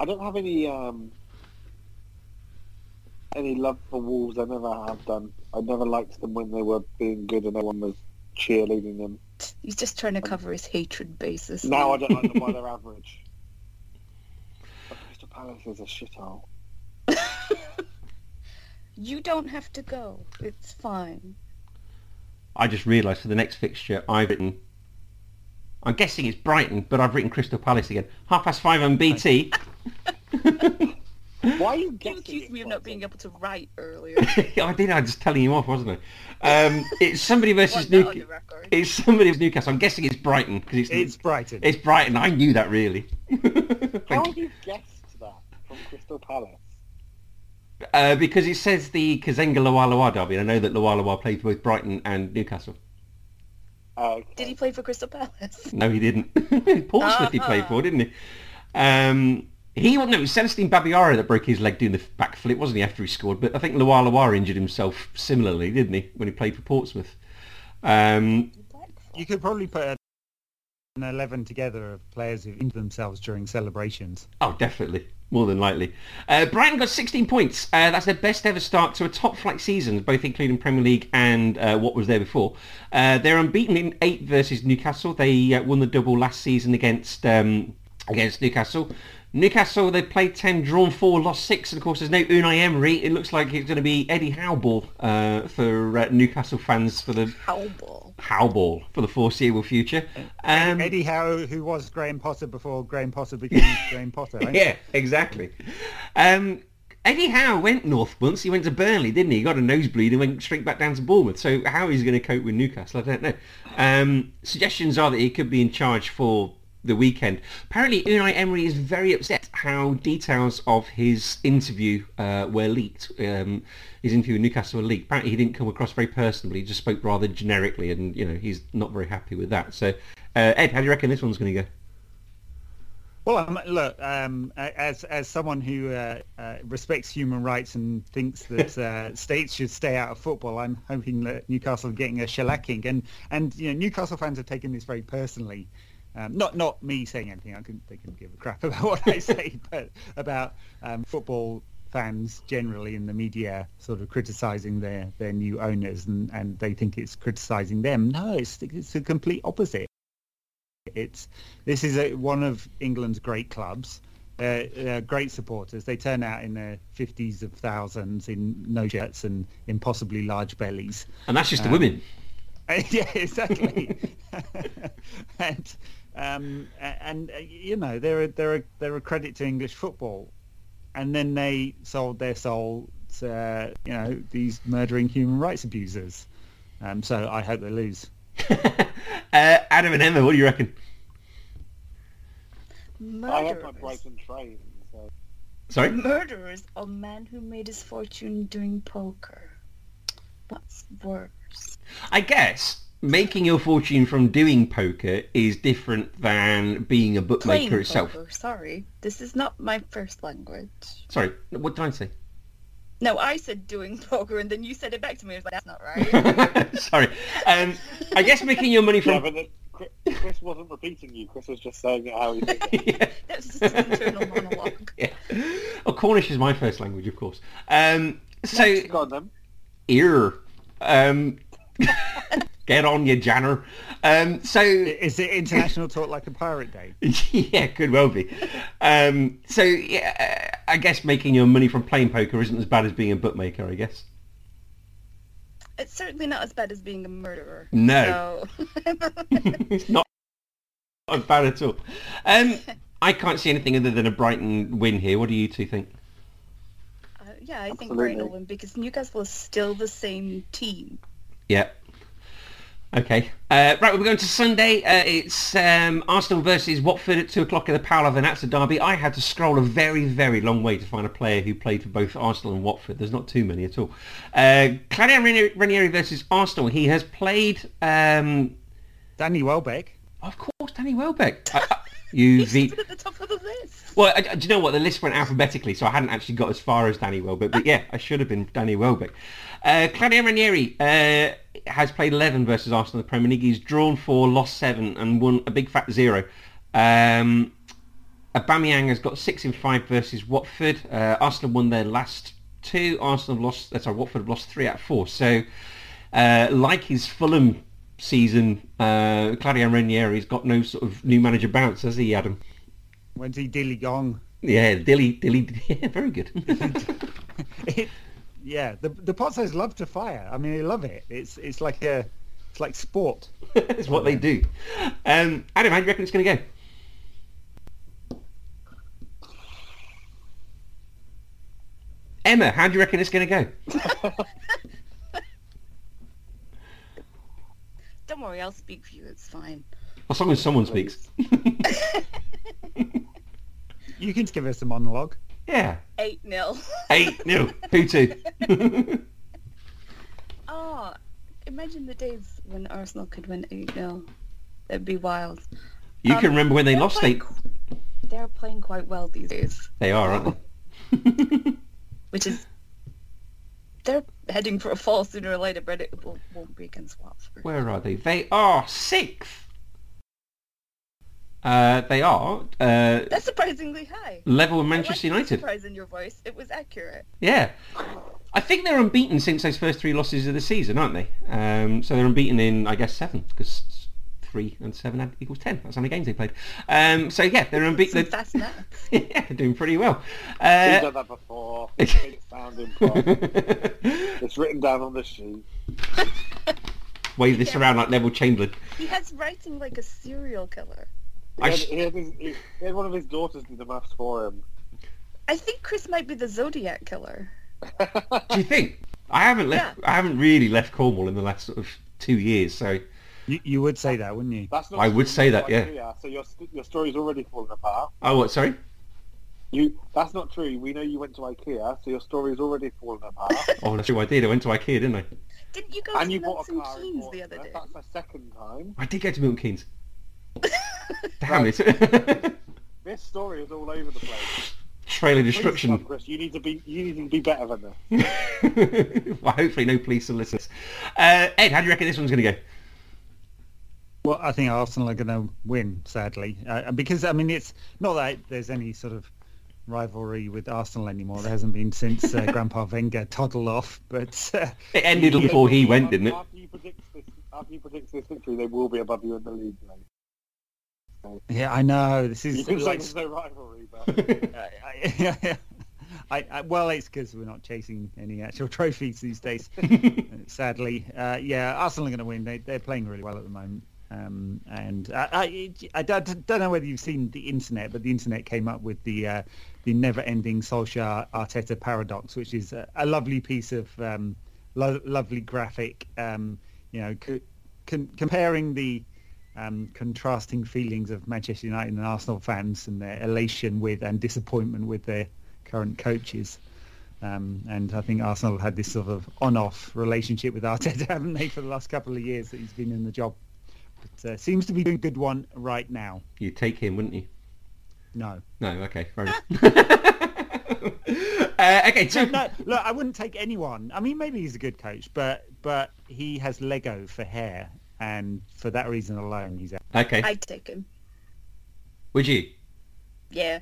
I don't have any um, any love for Wolves. I never have done. I never liked them when they were being good and everyone was cheerleading them. He's just trying to cover his hatred basis. Now I don't like them by *laughs* their average. Palace is a shithole. *laughs* you don't have to go. It's fine. I just realised for the next fixture I've written. I'm guessing it's Brighton, but I've written Crystal Palace again. Half past five on BT. *laughs* Why are you, you accused me of not being able to write earlier. *laughs* I did. I was just telling you off, wasn't I? Um, it's somebody versus Newcastle. It's somebody versus Newcastle. I'm guessing it's Brighton because it's. It's Brighton. It's Brighton. I knew that really. How you guessing? Crystal Palace? Uh, because it says the Kazenga LuaLua derby, and I know that LuaLua played for both Brighton and Newcastle. Oh, okay. Did he play for Crystal Palace? *laughs* No, he didn't. *laughs* Portsmouth uh-huh. he played for, ah. didn't he? Um, he no, it was Celestine Babayaro that broke his leg doing the backflip, wasn't he? After he scored, but I think LuaLua injured himself similarly, didn't he, when he played for Portsmouth? Um, you could probably put an 11 together of players who injured themselves during celebrations. Oh, definitely more than likely. Uh, Brighton got 16 points. Uh, that's their best ever start to a top flight season, both including Premier League and uh, what was there before. Uh, they're unbeaten in eight versus Newcastle. They uh, won the double last season against um, against Newcastle. Newcastle—they played 10, drawn 4, lost 6, and of course there's no Unai Emery. It looks like it's going to be Eddie Howball uh, for uh, Newcastle fans for the... Howball. Howball for the foreseeable future. Um, Eddie Howe, who was Graham Potter before Graham Potter became *laughs* Graham Potter, right? Yeah, exactly. Um, Eddie Howe went north once. He went to Burnley, didn't he? He got a nosebleed and went straight back down to Bournemouth. So how he's going to cope with Newcastle, I don't know. Um, suggestions are that he could be in charge for the weekend. Apparently, Unai Emery is very upset how details of his interview uh, were leaked. Um, his interview with Newcastle were leaked. Apparently, he didn't come across very personally. He just spoke rather generically, and you know he's not very happy with that. So, uh, Ed, how do you reckon this one's going to go? Well, um, look, um, as as someone who uh, uh, respects human rights and thinks *laughs* that uh, states should stay out of football, I'm hoping that Newcastle are getting a shellacking, and and you know Newcastle fans have taken this very personally. Um, not not me saying anything. I couldn't they couldn't give a crap *laughs* about what I say, *laughs* but about um, football fans generally in the media sort of criticizing their their new owners and and they think it's criticizing them. No, it's it's the complete opposite. It's this is a, one of England's great clubs. They're great supporters. They turn out in their fifties of thousands in no shirts and impossibly large bellies. And that's just um, the women. Um, *laughs* yeah, exactly. and um, and uh, you know they're a, they're a, they're a credit to English football, and then they sold their soul to you know these murdering human rights abusers. Um, so I hope they lose. *laughs* uh, Adam and Emma, what do you reckon? Murderers. Train, so. Sorry. Murderers A man who made his fortune doing poker. What's worse? I guess making your fortune from doing poker is different than being a bookmaker Playing itself. Poker, sorry, this is not my first language. Sorry, what did I say? No, I said doing *laughs* poker, and then you said it back to me. I was like, that's not right. *laughs* sorry. Um, I guess making your money from. Yeah, Chris wasn't repeating you. Chris was just saying it how he did it. *laughs* yeah. That's just an internal monologue. Yeah. Well, Cornish is my first language, of course. Um, so. Go on then. Ear. Um, *laughs* Get on, you Janner. Um, so is it international talk like a pirate day? *laughs* yeah, could well be. Um, so yeah, uh, I guess making your money from playing poker isn't as bad as being a bookmaker, I guess. It's certainly not as bad as being a murderer. No, so. *laughs* it's not as bad at all. Um, I can't see anything other than a Brighton win here. What do you two think? Uh, yeah, I Absolutely. think Brighton win because Newcastle is still the same team. Yeah. Okay. Uh, right, we're going to Sunday. Uh, it's um, Arsenal versus Watford at 2 o'clock in the Paolo Vernazza derby. I had to scroll a very, very long way to find a player who played for both Arsenal and Watford. There's not too many at all. Uh, Claudio Ranieri, versus Arsenal. He has played... Um, Danny Welbeck. Of course, Danny Welbeck. *laughs* I, I, you at the top of the list. Well, I, do you know what? The list went alphabetically, so I hadn't actually got as far as Danny Welbeck. But *laughs* yeah, I should have been Danny Welbeck. Uh, Claudio Ranieri uh, has played 11 versus Arsenal in the Premier League. He's drawn four, lost seven, and won a big fat zero. Um, Aubameyang has got six in five versus Watford. Uh, Arsenal won their last two. Arsenal lost. Uh, sorry, Watford have lost three out of four. So, uh, like his Fulham season, uh, Claudio Ranieri's got no sort of new manager bounce, has he, Adam? When's he dilly gong? Yeah, dilly dilly. *laughs* Yeah, very good. *laughs* *laughs* it, yeah, the the Pozzos love to fire. I mean, they love it. It's it's like a it's like sport. *laughs* it's what they do. Um, Adam, how do you reckon it's going to go? Emma, how do you reckon it's going to go? *laughs* Don't worry, I'll speak for you. It's fine. As long as someone speaks. *laughs* you can just give us a monologue yeah. 8 nil. Eight nil. Who two? *laughs* Oh, imagine the days when Arsenal could win 8 0. That'd be wild. You can Um, remember when they lost playing eight. qu- They're playing quite well these days, They are, aren't they? *laughs* which is. They're heading for a fall sooner or later, but it will, won't be against Watford. Where are they? They are sixth. Uh, they are uh, That's surprisingly high. level with I Manchester like United. surprise in your voice. It was accurate. Yeah. I think they're unbeaten since those first three losses of the season, aren't they? Um, so they're unbeaten in, I guess, seven, because three and seven equals ten. That's how many games they played. Um, so yeah, they're Some unbeaten. fast maths. *laughs* yeah, they're doing pretty well. We've Uh, done that before. *laughs* It's sounding prop. It's written down on the sheet. *laughs* wave this Yeah. around like Neville Chamberlain. He has writing like a serial killer. He I had, sh- he, had his, he, he had one of his daughters do the maths for him. I think Chris might be the Zodiac killer. *laughs* Do you think? I haven't left. I haven't really left Cornwall in the last sort of two years, so You, you would say that, wouldn't you? That's not I would say that, yeah. IKEA, So your your story's already fallen apart. oh, what? Sorry. You that's not true. We know you went to IKEA, so your story's already fallen apart. *laughs* Oh, that's true. I did. I went to IKEA, didn't I? Didn't you go and to you bought a Milton Keynes the other day? That's my second time. I did go to Milton Keynes. *laughs* Damn it! *laughs* This story is all over the place. Trailer destruction. stop, Chris. You need to be you need to be better than this. *laughs* well, hopefully no police will listen. Uh, Ed, how do you reckon this one's going to go? Well, I think Arsenal are going to win, sadly, uh, because I mean it's not that there's any sort of rivalry with Arsenal anymore. There hasn't been since uh, *laughs* Grandpa Wenger toddled off, but uh, It ended before he went, didn't it? After you predict this, after you predict this victory, they will be above you in the league. Mate. Yeah, I know this is You like, there's no rivalry, but *laughs* I, I, *laughs* I, I, well, it's because we're not chasing any actual *laughs* trophies these days, sadly. Uh, yeah, Arsenal are going to win. They, they're playing really well at the moment. Um, and I, I, I don't, don't know whether you've seen the internet, but the internet came up with the uh, the never-ending Solskjaer Arteta paradox, which is a, a lovely piece of um, lo- lovely graphic. Um, you know, co- con- comparing the um, contrasting feelings of Manchester United and Arsenal fans and their elation with and disappointment with their current coaches. Um, and I think Arsenal had this sort of on-off relationship with Arteta, *laughs* haven't they, for the last couple of years that he's been in the job. But uh, seems to be doing a good one right now. You'd take him, wouldn't you? No. No, okay, fair *laughs* enough. *laughs* uh, okay, so no, look, I wouldn't take anyone. I mean, maybe he's a good coach, but but he has Lego for hair, and for that reason alone, he's out. okay, I'd take him. would you? Yeah.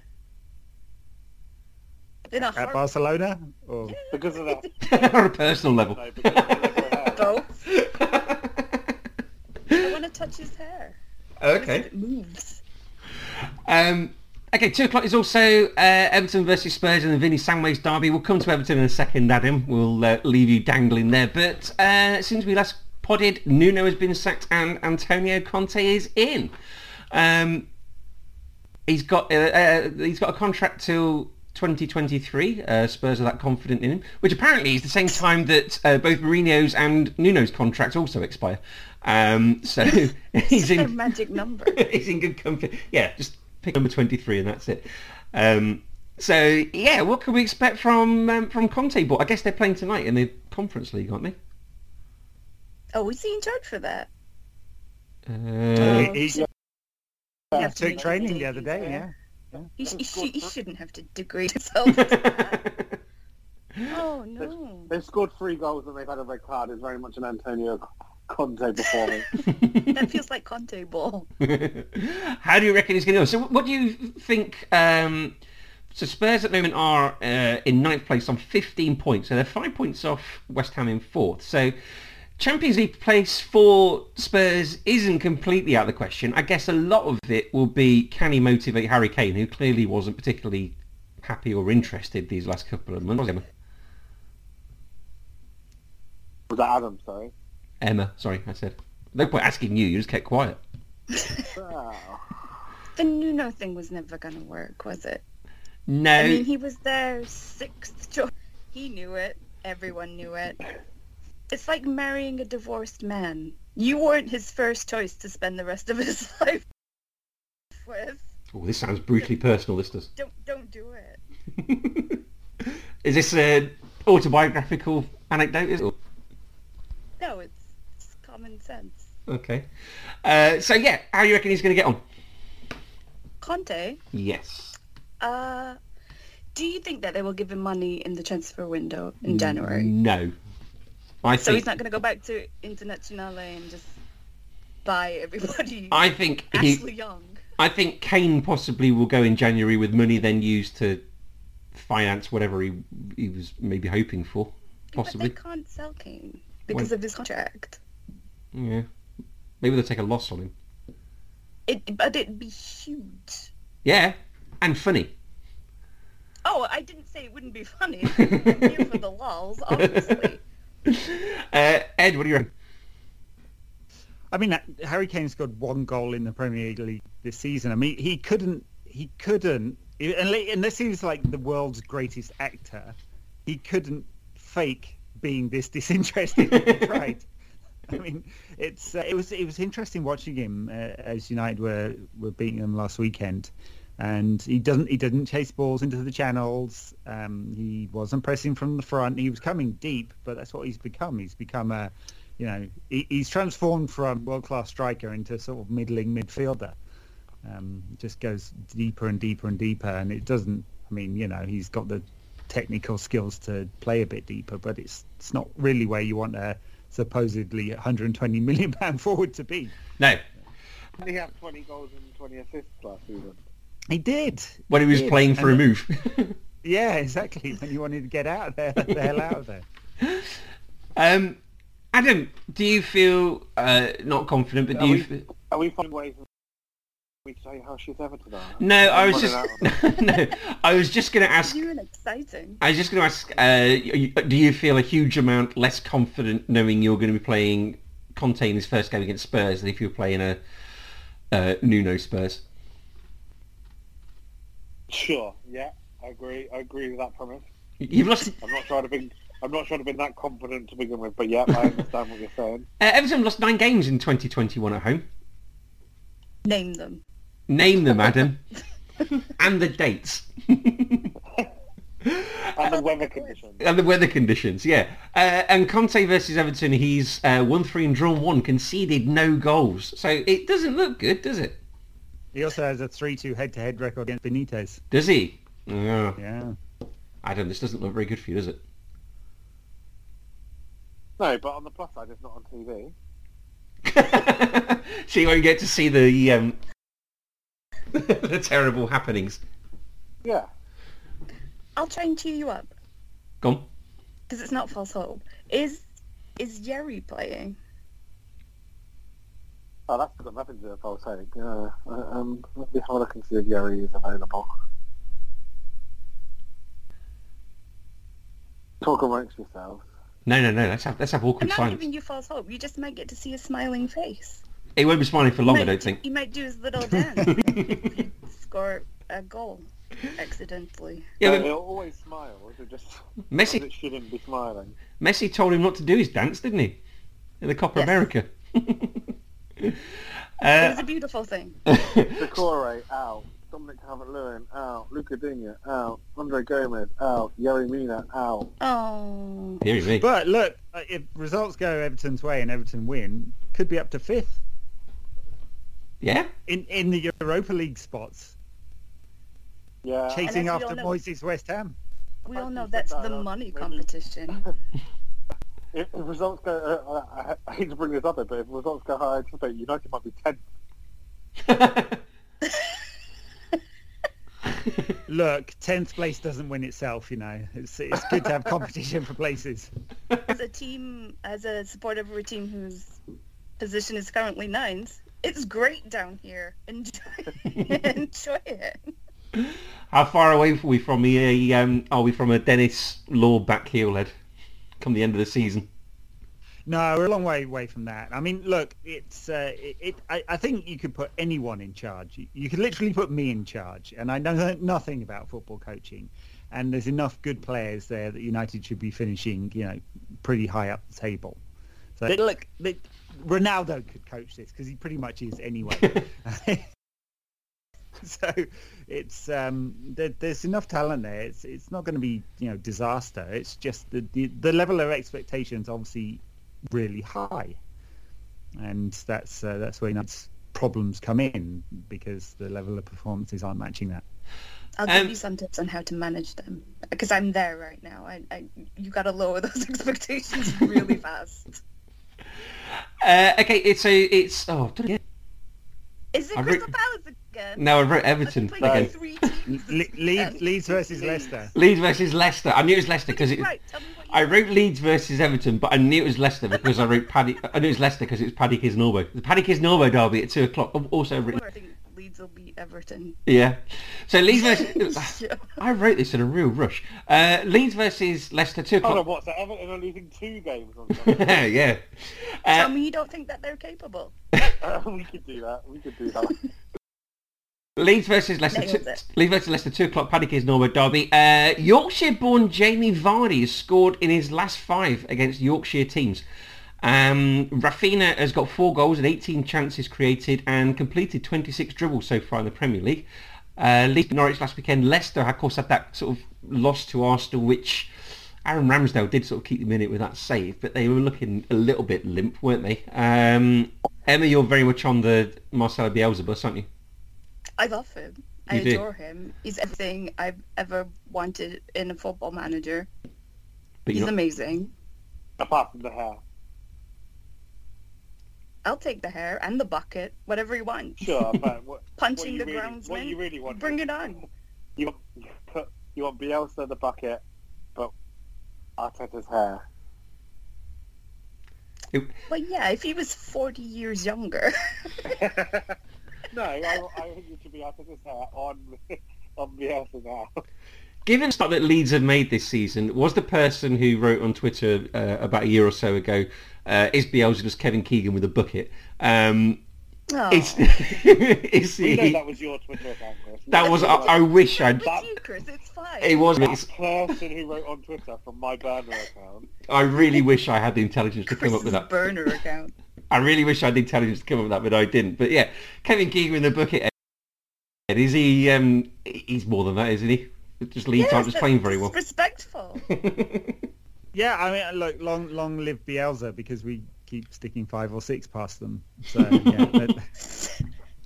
In a At heart- Barcelona? Or... because of that, *laughs* On a personal level. no, of both. *laughs* I want to touch his hair. okay. It moves. Um, okay, two o'clock is also uh, Everton versus Spurs and the Vinnie Samways derby. We'll come to Everton in a second, Adam. We'll uh, leave you dangling there. But uh, since we last podded, Nuno has been sacked and Antonio Conte is in. Um, he's got uh, uh, he's got a contract till 2023. Uh, Spurs are that confident in him, which apparently is the same time that uh, both Mourinho's and Nuno's contracts also expire. Um, so *laughs* *laughs* he's A in magic number. *laughs* he's in good company. Yeah, just pick number 23 and that's it. Um, so, yeah, what can we expect from um, from Conte? But I guess they're playing tonight in the Conference League, aren't they? Oh, is he in charge for that? Uh, He, he You have took training the other day, yeah. He, he, sh- he shouldn't have to degrade *laughs* himself. to that. oh no. They've scored three goals and they've had a red card. It's very much an Antonio Conte performance. *laughs* That feels like Conte ball. *laughs* How do you reckon he's going to go? So what do you think... Um, so Spurs at the moment are uh, in ninth place on 15 points. So they're five points off West Ham in fourth. So Champions League place for Spurs isn't completely out of the question. I guess a lot of it will be can he motivate Harry Kane, who clearly wasn't particularly happy or interested these last couple of months. Was Emma? Was that Adam? Sorry. Emma, sorry, I said. No point asking you. You just kept quiet. *laughs* The Nuno thing was never going to work, was it? No. I mean, he was their sixth choice. He knew it. Everyone knew it. It's like marrying a divorced man. You weren't his first choice to spend the rest of his *laughs* life with. Oh, this sounds brutally personal. This does. Don't don't do it. *laughs* Is this an autobiographical anecdote? Is it? No, it's, it's common sense. Okay. Uh, so yeah, how do you reckon he's going to get on? Conte, Yes. uh, do you think that they will give him money in the transfer window in January? No. I So think. he's not going to go back to Internazionale and just buy everybody. *laughs* I think he. Ashley Young. I think Kane possibly will go in January with money then used to finance whatever he he was maybe hoping for. Possibly. But they can't sell Kane because of his contract. Yeah. Maybe they'll take a loss on him. It, but it'd be huge. Yeah. And funny. Oh, I didn't say it wouldn't be funny. *laughs* I'm here for the lulls, obviously. *laughs* *laughs* Uh, Ed, what do you? I mean, Harry Kane scored one goal in the Premier League this season. I mean, he couldn't, he couldn't, unle- unless he was like the world's greatest actor, he couldn't fake being this *laughs* disinterested. right? I mean, it's uh, it was it was interesting watching him uh, as United were were beating them last weekend, and he doesn't he didn't chase balls into the channels. Um, he wasn't pressing from the front. He was coming deep, but that's what he's become. He's become a you know, he, he's transformed from world-class striker into sort of middling midfielder. Um, just goes deeper and deeper and deeper, and it doesn't. I mean, you know, he's got the technical skills to play a bit deeper, but it's it's not really where you want a supposedly 120 million pound forward to be. No. Didn't he have 20 goals and 20 assists last season? He did. When he was did. playing for a move. *laughs* Yeah, exactly. When you wanted to get out of there, the hell out of there. *laughs* um, Adam, do you feel uh, not confident, but do Are you... we- fe- Are we finding ways we say how she's ever to that? No, I I'm was just... *laughs* no, I was just going to ask... New and exciting. I was just going to ask, uh, do you feel a huge amount less confident knowing you're going to be playing Conte in his first game against Spurs than if you were playing a uh, Nuno Spurs? Sure, yeah, I agree. I agree with that premise. You've lost... I'm not sure I'd have been. I'm not sure I'd have been that confident to begin with, but yeah, I understand what you're saying. *laughs* Uh, Everton lost nine games in 2021 at home. Name them. Name them, Adam. *laughs* and the dates. *laughs* And the weather conditions. and the weather conditions, yeah. Uh, and Conte versus Everton, he's uh, won three and drawn one, conceded no goals. So it doesn't look good, does it? He also has a 3-2 head-to-head record against Benitez. Does he? Oh, Yeah. Adam, this doesn't look very good for you, does it? No, but on the plus side, it's not on TV. *laughs* so you won't get to see the um, *laughs* the terrible happenings. Yeah. I'll try and cheer you up Go on. because it's not false hope. Is is Yeri playing? Oh, that's got nothing to do with false hope. Yeah. Uh, Um, let me have a look and see if Yeri is available. Talk amongst yourselves. No, no, no. Let's have let's have awkward I'm awkward not silence. giving you false hope. You just might get to see a smiling face. He won't be smiling for long, you I might, don't think. You might do his little *laughs* dance. You *laughs* Score a goal accidentally. Yeah, but it'll always smile. It just Messi it shouldn't be smiling. Messi told him not to do his dance, didn't he? In the Copa Yes. America. *laughs* It uh, was a beautiful thing. *laughs* Doucouré out. Dominic Calvert-Lewin out. Luca Digne out. Andre Gomes out. Yeri Mina out. Oh, Deary me. But look, uh, if results go Everton's way and Everton win, could be up to fifth Yeah? in in the Europa League spots, Yeah. chasing after all know- Moyes's West Ham. we all know that's the money competition. *laughs* If, if results go, uh, I, I hate to bring this up, but if results go high, I anticipate United might be 10th. *laughs* Look, tenth place doesn't win itself. You know, it's it's good to have competition for places. *laughs* as a team, as a supporter of a team whose position is currently ninth, it's great down here. *laughs* Enjoy, enjoy it. How far away are we from the, um, are we from a Denis Law back heel head come the end of the season? No, we're a long way away from that. I mean, look, it's uh, it. it I, I think you could put anyone in charge. You, you could literally put me in charge, and I know nothing about football coaching. and there's enough good players there that United should be finishing, you know, pretty high up the table. So look, they, Ronaldo could coach this because he pretty much is anyway. *laughs* *laughs* so it's um, there, there's enough talent there. It's it's not going to be you know disaster. It's just the, the the level of expectations obviously really high, and that's uh, that's where United's problems come in because the level of performances aren't matching that. I'll give Um, you some tips on how to manage them because I'm there right now. I, I you got to lower those *laughs* expectations really fast. *laughs* Uh, okay, it's a it's oh did I get- Is it I re- Crystal Palace again? no I wrote I've Everton again. three teams. Le- this Leeds. Leeds versus Leicester. Leeds versus Leicester. I knew it was Leicester because it. Right, tell me what you I wrote Leeds versus Everton, but I knew it was Leicester because I wrote Paddy. I knew it was Leicester because it was Paddy Kisnorbo. The Paddy Kisnorbo derby at two o'clock. I've Also written. I think Leeds will beat Everton. Yeah. So Leeds versus. *laughs* Yeah. I wrote this in a real rush. Uh, Leeds versus Leicester two Hold on, o'clock. what? So Everton are losing two games on *laughs* Sunday. yeah. Tell Uh, me you don't think that they're capable. uh, *laughs* we could do that. We could do that. Leeds versus Leicester. Two. Leeds versus Leicester two o'clock. Paddy Kisnorbo derby. Uh, Yorkshire-born Jamie Vardy has scored in his last five against Yorkshire teams. Um, Raphinha has got four goals and 18 chances created and completed 26 dribbles so far in the Premier League. Uh, Leeds Norwich last weekend. Leicester, of course, had that sort of loss to Arsenal, which Aaron Ramsdale did sort of keep them in it with that save, but they were looking a little bit limp, weren't they? Um, Emma, you're very much on the Marcelo Bielsa bus, aren't you? I love him. I You do? adore him. He's everything I've ever wanted in a football manager. But He's amazing. Apart from the hair. I'll take the hair and the bucket, whatever you want. Sure, but *laughs* what, what Punching you the really, groundsman. what you really want? Bring it on. You want, you put, you want Bielsa the bucket, but Arteta's hair. Well, yeah, if he was 40 years younger. *laughs* *laughs* no, I, I think it should be Arteta's hair on *laughs* on Bielsa now. given the start that Leeds have made this season, was the person who wrote on Twitter uh, about a year or so ago, uh, is Bielsa just Kevin Keegan with a bucket? Um, Oh. it's, *laughs* is We know he, that was your Twitter account, Chris. that was, I, I wish I'd, It's you, Chris. It's fine. it was, That person who wrote on Twitter from my burner account. I really wish I had the intelligence to come up with Chris's that. burner account. I really wish I had the intelligence to come up with that, but I didn't. But yeah, Kevin Keegan in the bucket. Ed, Is he? Um, he's more than that, isn't he? Just Leeds Yes, aren't just playing very well. Respectful. *laughs* Yeah, I mean, look, long long live Bielsa because we keep sticking five or six past them. So yeah, *laughs* that,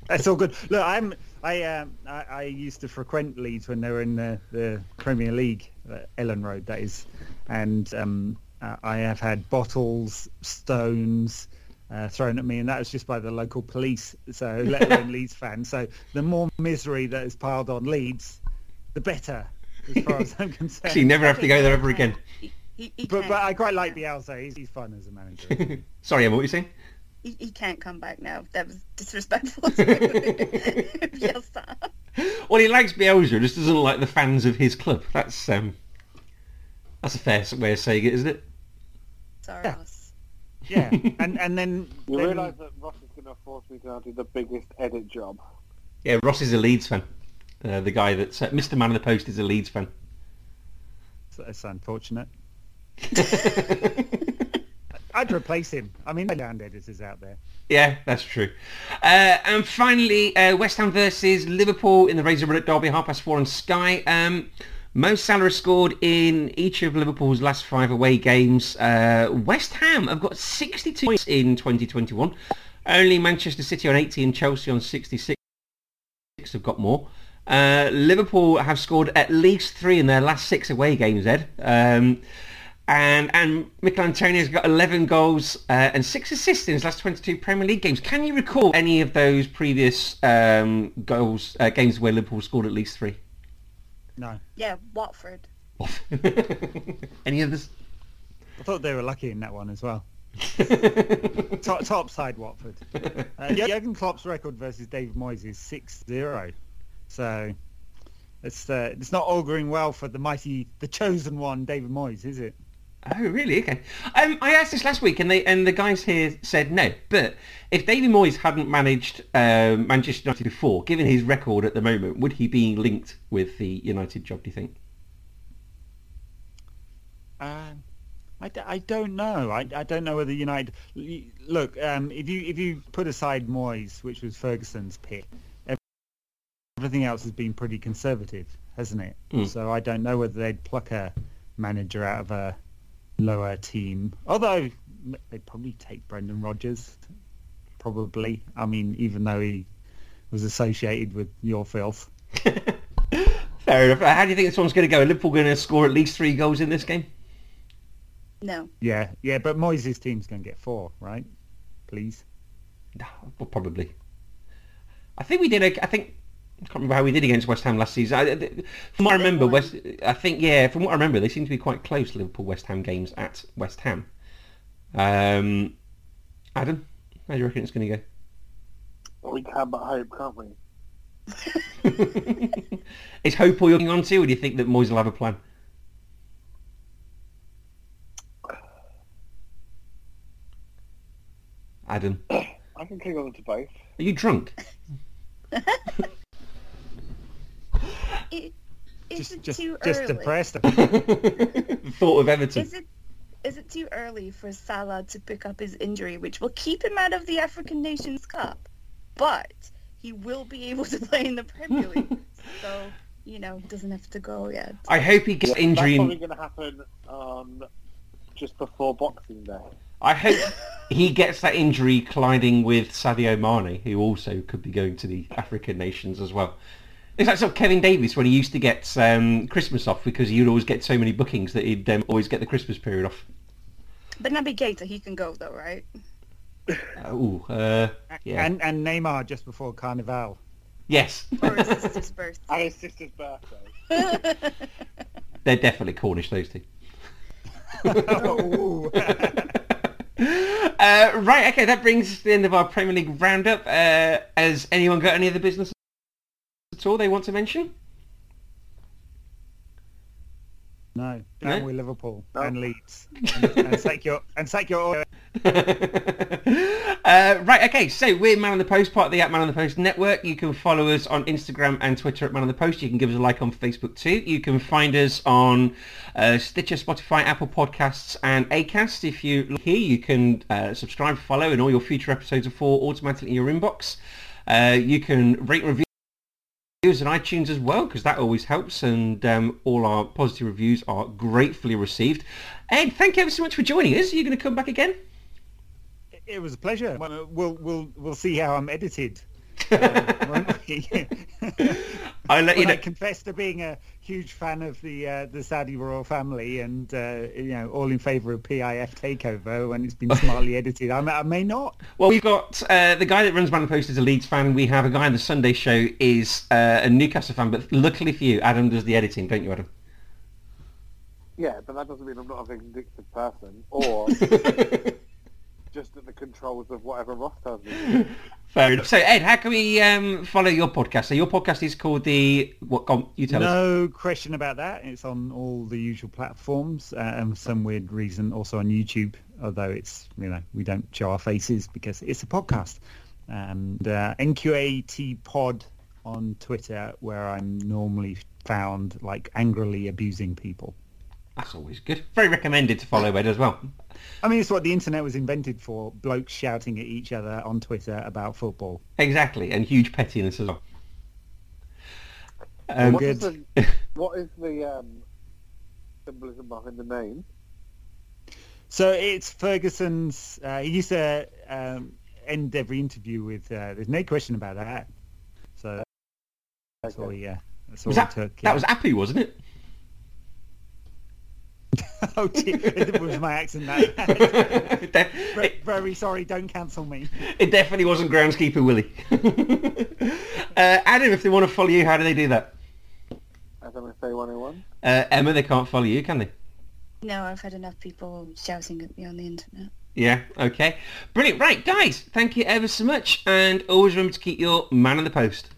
that's all good. Look, I'm I um I, I used to frequent Leeds when they were in the, the Premier League, uh, Elland Road, that is, and um uh, I have had bottles, stones. Uh, thrown at me, and that was just by the local police. So, *laughs* let alone Leeds fans. So, the more misery that is piled on Leeds, the better, as far as *laughs* I'm concerned. So you never have to go there ever again. He, he, he But, can't but I quite like now. Bielsa. He's, he's fun as a manager. *laughs* Sorry, Emma, what were you saying? He, he can't come back now. That was disrespectful. to Bielsa. Well, he likes Bielsa, just doesn't like the fans of his club. That's um, that's a fair way of saying it, isn't it? Sorry, Yeah. Ross. yeah, and and then, *laughs* You then- realise that Ross is going to force me to do the biggest edit job. Yeah, Ross is a Leeds fan. Uh, the guy that's uh, Mr. Man of the Post is a Leeds fan. that's unfortunate. *laughs* I'd replace him. I mean, there are land editors out there. Yeah, that's true. Uh, and finally, uh, West Ham versus Liverpool in the Razor Ruddock Derby, half past four on Sky. Um, Mo Salah scored in each of Liverpool's last five away games. Uh, West Ham have got 62 points in 2021. Only Manchester City on 80 and Chelsea on 66 have got more. Uh, Liverpool have scored at least three in their last six away games, Ed. Um, and and Michail Antonio's got 11 goals uh, and six assists in his last 22 Premier League games. Can you recall any of those previous um, goals uh, games where Liverpool scored at least three? No, Yeah, Watford. *laughs* any others? I thought they were lucky in that one as well. *laughs* top, top side Watford. Uh, *laughs* Jurgen Klopp's record versus David Moyes is 6-0. So it's uh, it's not auguring well for the mighty, the chosen one, David Moyes, is it? Oh, really? Okay. Um, I asked this last week, and they and the guys here said no. But if David Moyes hadn't managed um, Manchester United before, given his record at the moment, would he be linked with the United job? Do you think? Um, I, d- I don't know. I, I don't know whether United look. Um, if you if you put aside Moyes, which was Ferguson's pick, everything else has been pretty conservative, hasn't it? Mm. So I don't know whether they'd pluck a manager out of a lower team. Although they'd probably take Brendan Rodgers. Probably. I mean, even though he was associated with your filth. *laughs* Fair enough. How do you think this one's going to go? Are Liverpool going to score at least three goals in this game? No. Yeah, yeah, but Moyes' team's going to get four, right? Please. Well, probably. I think we did. A, I think I can't remember how we did against West Ham last season. I, I- from what I remember, West. I think yeah. From what I remember, they seem to be quite close. To Liverpool West Ham games at West Ham. Um, Adam, how do you reckon it's going to Well, we can but hope, can't we? go? *laughs* Is hope all you're looking on to, or do you think that Moyes will have a plan? Adam, *coughs* I can cling on to both. Are you drunk? *laughs* It, is Just it just too just early? depressed. *laughs* Thought of Everton. Is it is it too early for Salah to pick up his injury, which will keep him out of the African Nations Cup, but he will be able to play in the Premier *laughs* League. so you know, doesn't have to go yet. I hope he gets That's injury. probably going to happen um, just before Boxing Day. I hope he gets that injury colliding with Sadio Mane, who also could be going to the African nations as well. It's like sort of Kevin Davies when he used to get um, Christmas off because he'd always get so many bookings that he'd um, always get the Christmas period off. But Naby Keita, he can go though, right? Uh, ooh, uh, yeah. And and Neymar just before Carnival. yes, Or his sister's birthday. *laughs* And his sister's birthday. *laughs* they're definitely Cornish, those two. oh. *laughs* Uh, right, okay, that brings us to the end of our Premier League roundup. Uh, has anyone got any other business at all they want to mention? no, No? down with Liverpool No. and Leeds, and, and take your and take your. *laughs* uh, right, okay, so we're Man on the Post, part of the at Man on the Post network. You can follow us on Instagram and Twitter at Man on the Post. You can give us a like on Facebook too. You can find us on uh, Stitcher, Spotify, Apple Podcasts and Acast. If you look here, you can uh, subscribe, follow, and all your future episodes are for automatically in your inbox. Uh, you can rate and review reviews on iTunes as well because that always helps and um, all our positive reviews are gratefully received. Ed, thank you ever so much for joining us. Are you going to come back again? It was a pleasure. Well, We'll we'll we'll see how I'm edited. *laughs* I'll let you When I know. confess to being a huge fan of the uh, the Saudi royal family and uh, you know all in favour of PIF takeover when it's been smartly *laughs* edited. I may, I may not. Well, we've got uh, the guy that runs Man on the Post is a Leeds fan. We have a guy on the Sunday show is uh, a Newcastle fan. But luckily for you, Adam does the editing, don't you, Adam? Yeah, but that doesn't mean I'm not a vindictive person or *laughs* just at the controls of whatever Ross tells me. Fair enough. So, Ed, how can we um, follow your podcast? So, your podcast is called the what? On, you tell us. No question about that. It's on all the usual platforms uh, and for some weird reason also on YouTube. Although it's you know we don't show our faces because it's a podcast. And uh, NQAT Pod on Twitter, where I'm normally found like angrily abusing people. That's always good. Very recommended to follow Ed as well. I mean, it's what the internet was invented for: blokes shouting at each other on Twitter about football. Exactly, and huge pettiness as well. Um, what, is good. the, *laughs* what is the um, symbolism behind the name? So it's Ferguson's. Uh, he used to um, end every interview with, uh, "There's no question about that." So that's all. Okay. Yeah, that's all was that, took. that was Appy, wasn't it? *laughs* oh, dear. it was my accent. That *laughs* it, def- very, it- very sorry. Don't cancel me. it definitely wasn't groundskeeper Willie. *laughs* uh, Adam, if they want to follow you, how do they do that? As MFA 101? Uh, Emma, they can't follow you, can they? No, I've had enough people shouting at me on the internet. Yeah, okay. Brilliant. Right, guys, thank you ever so much. And always remember to keep your man on the post.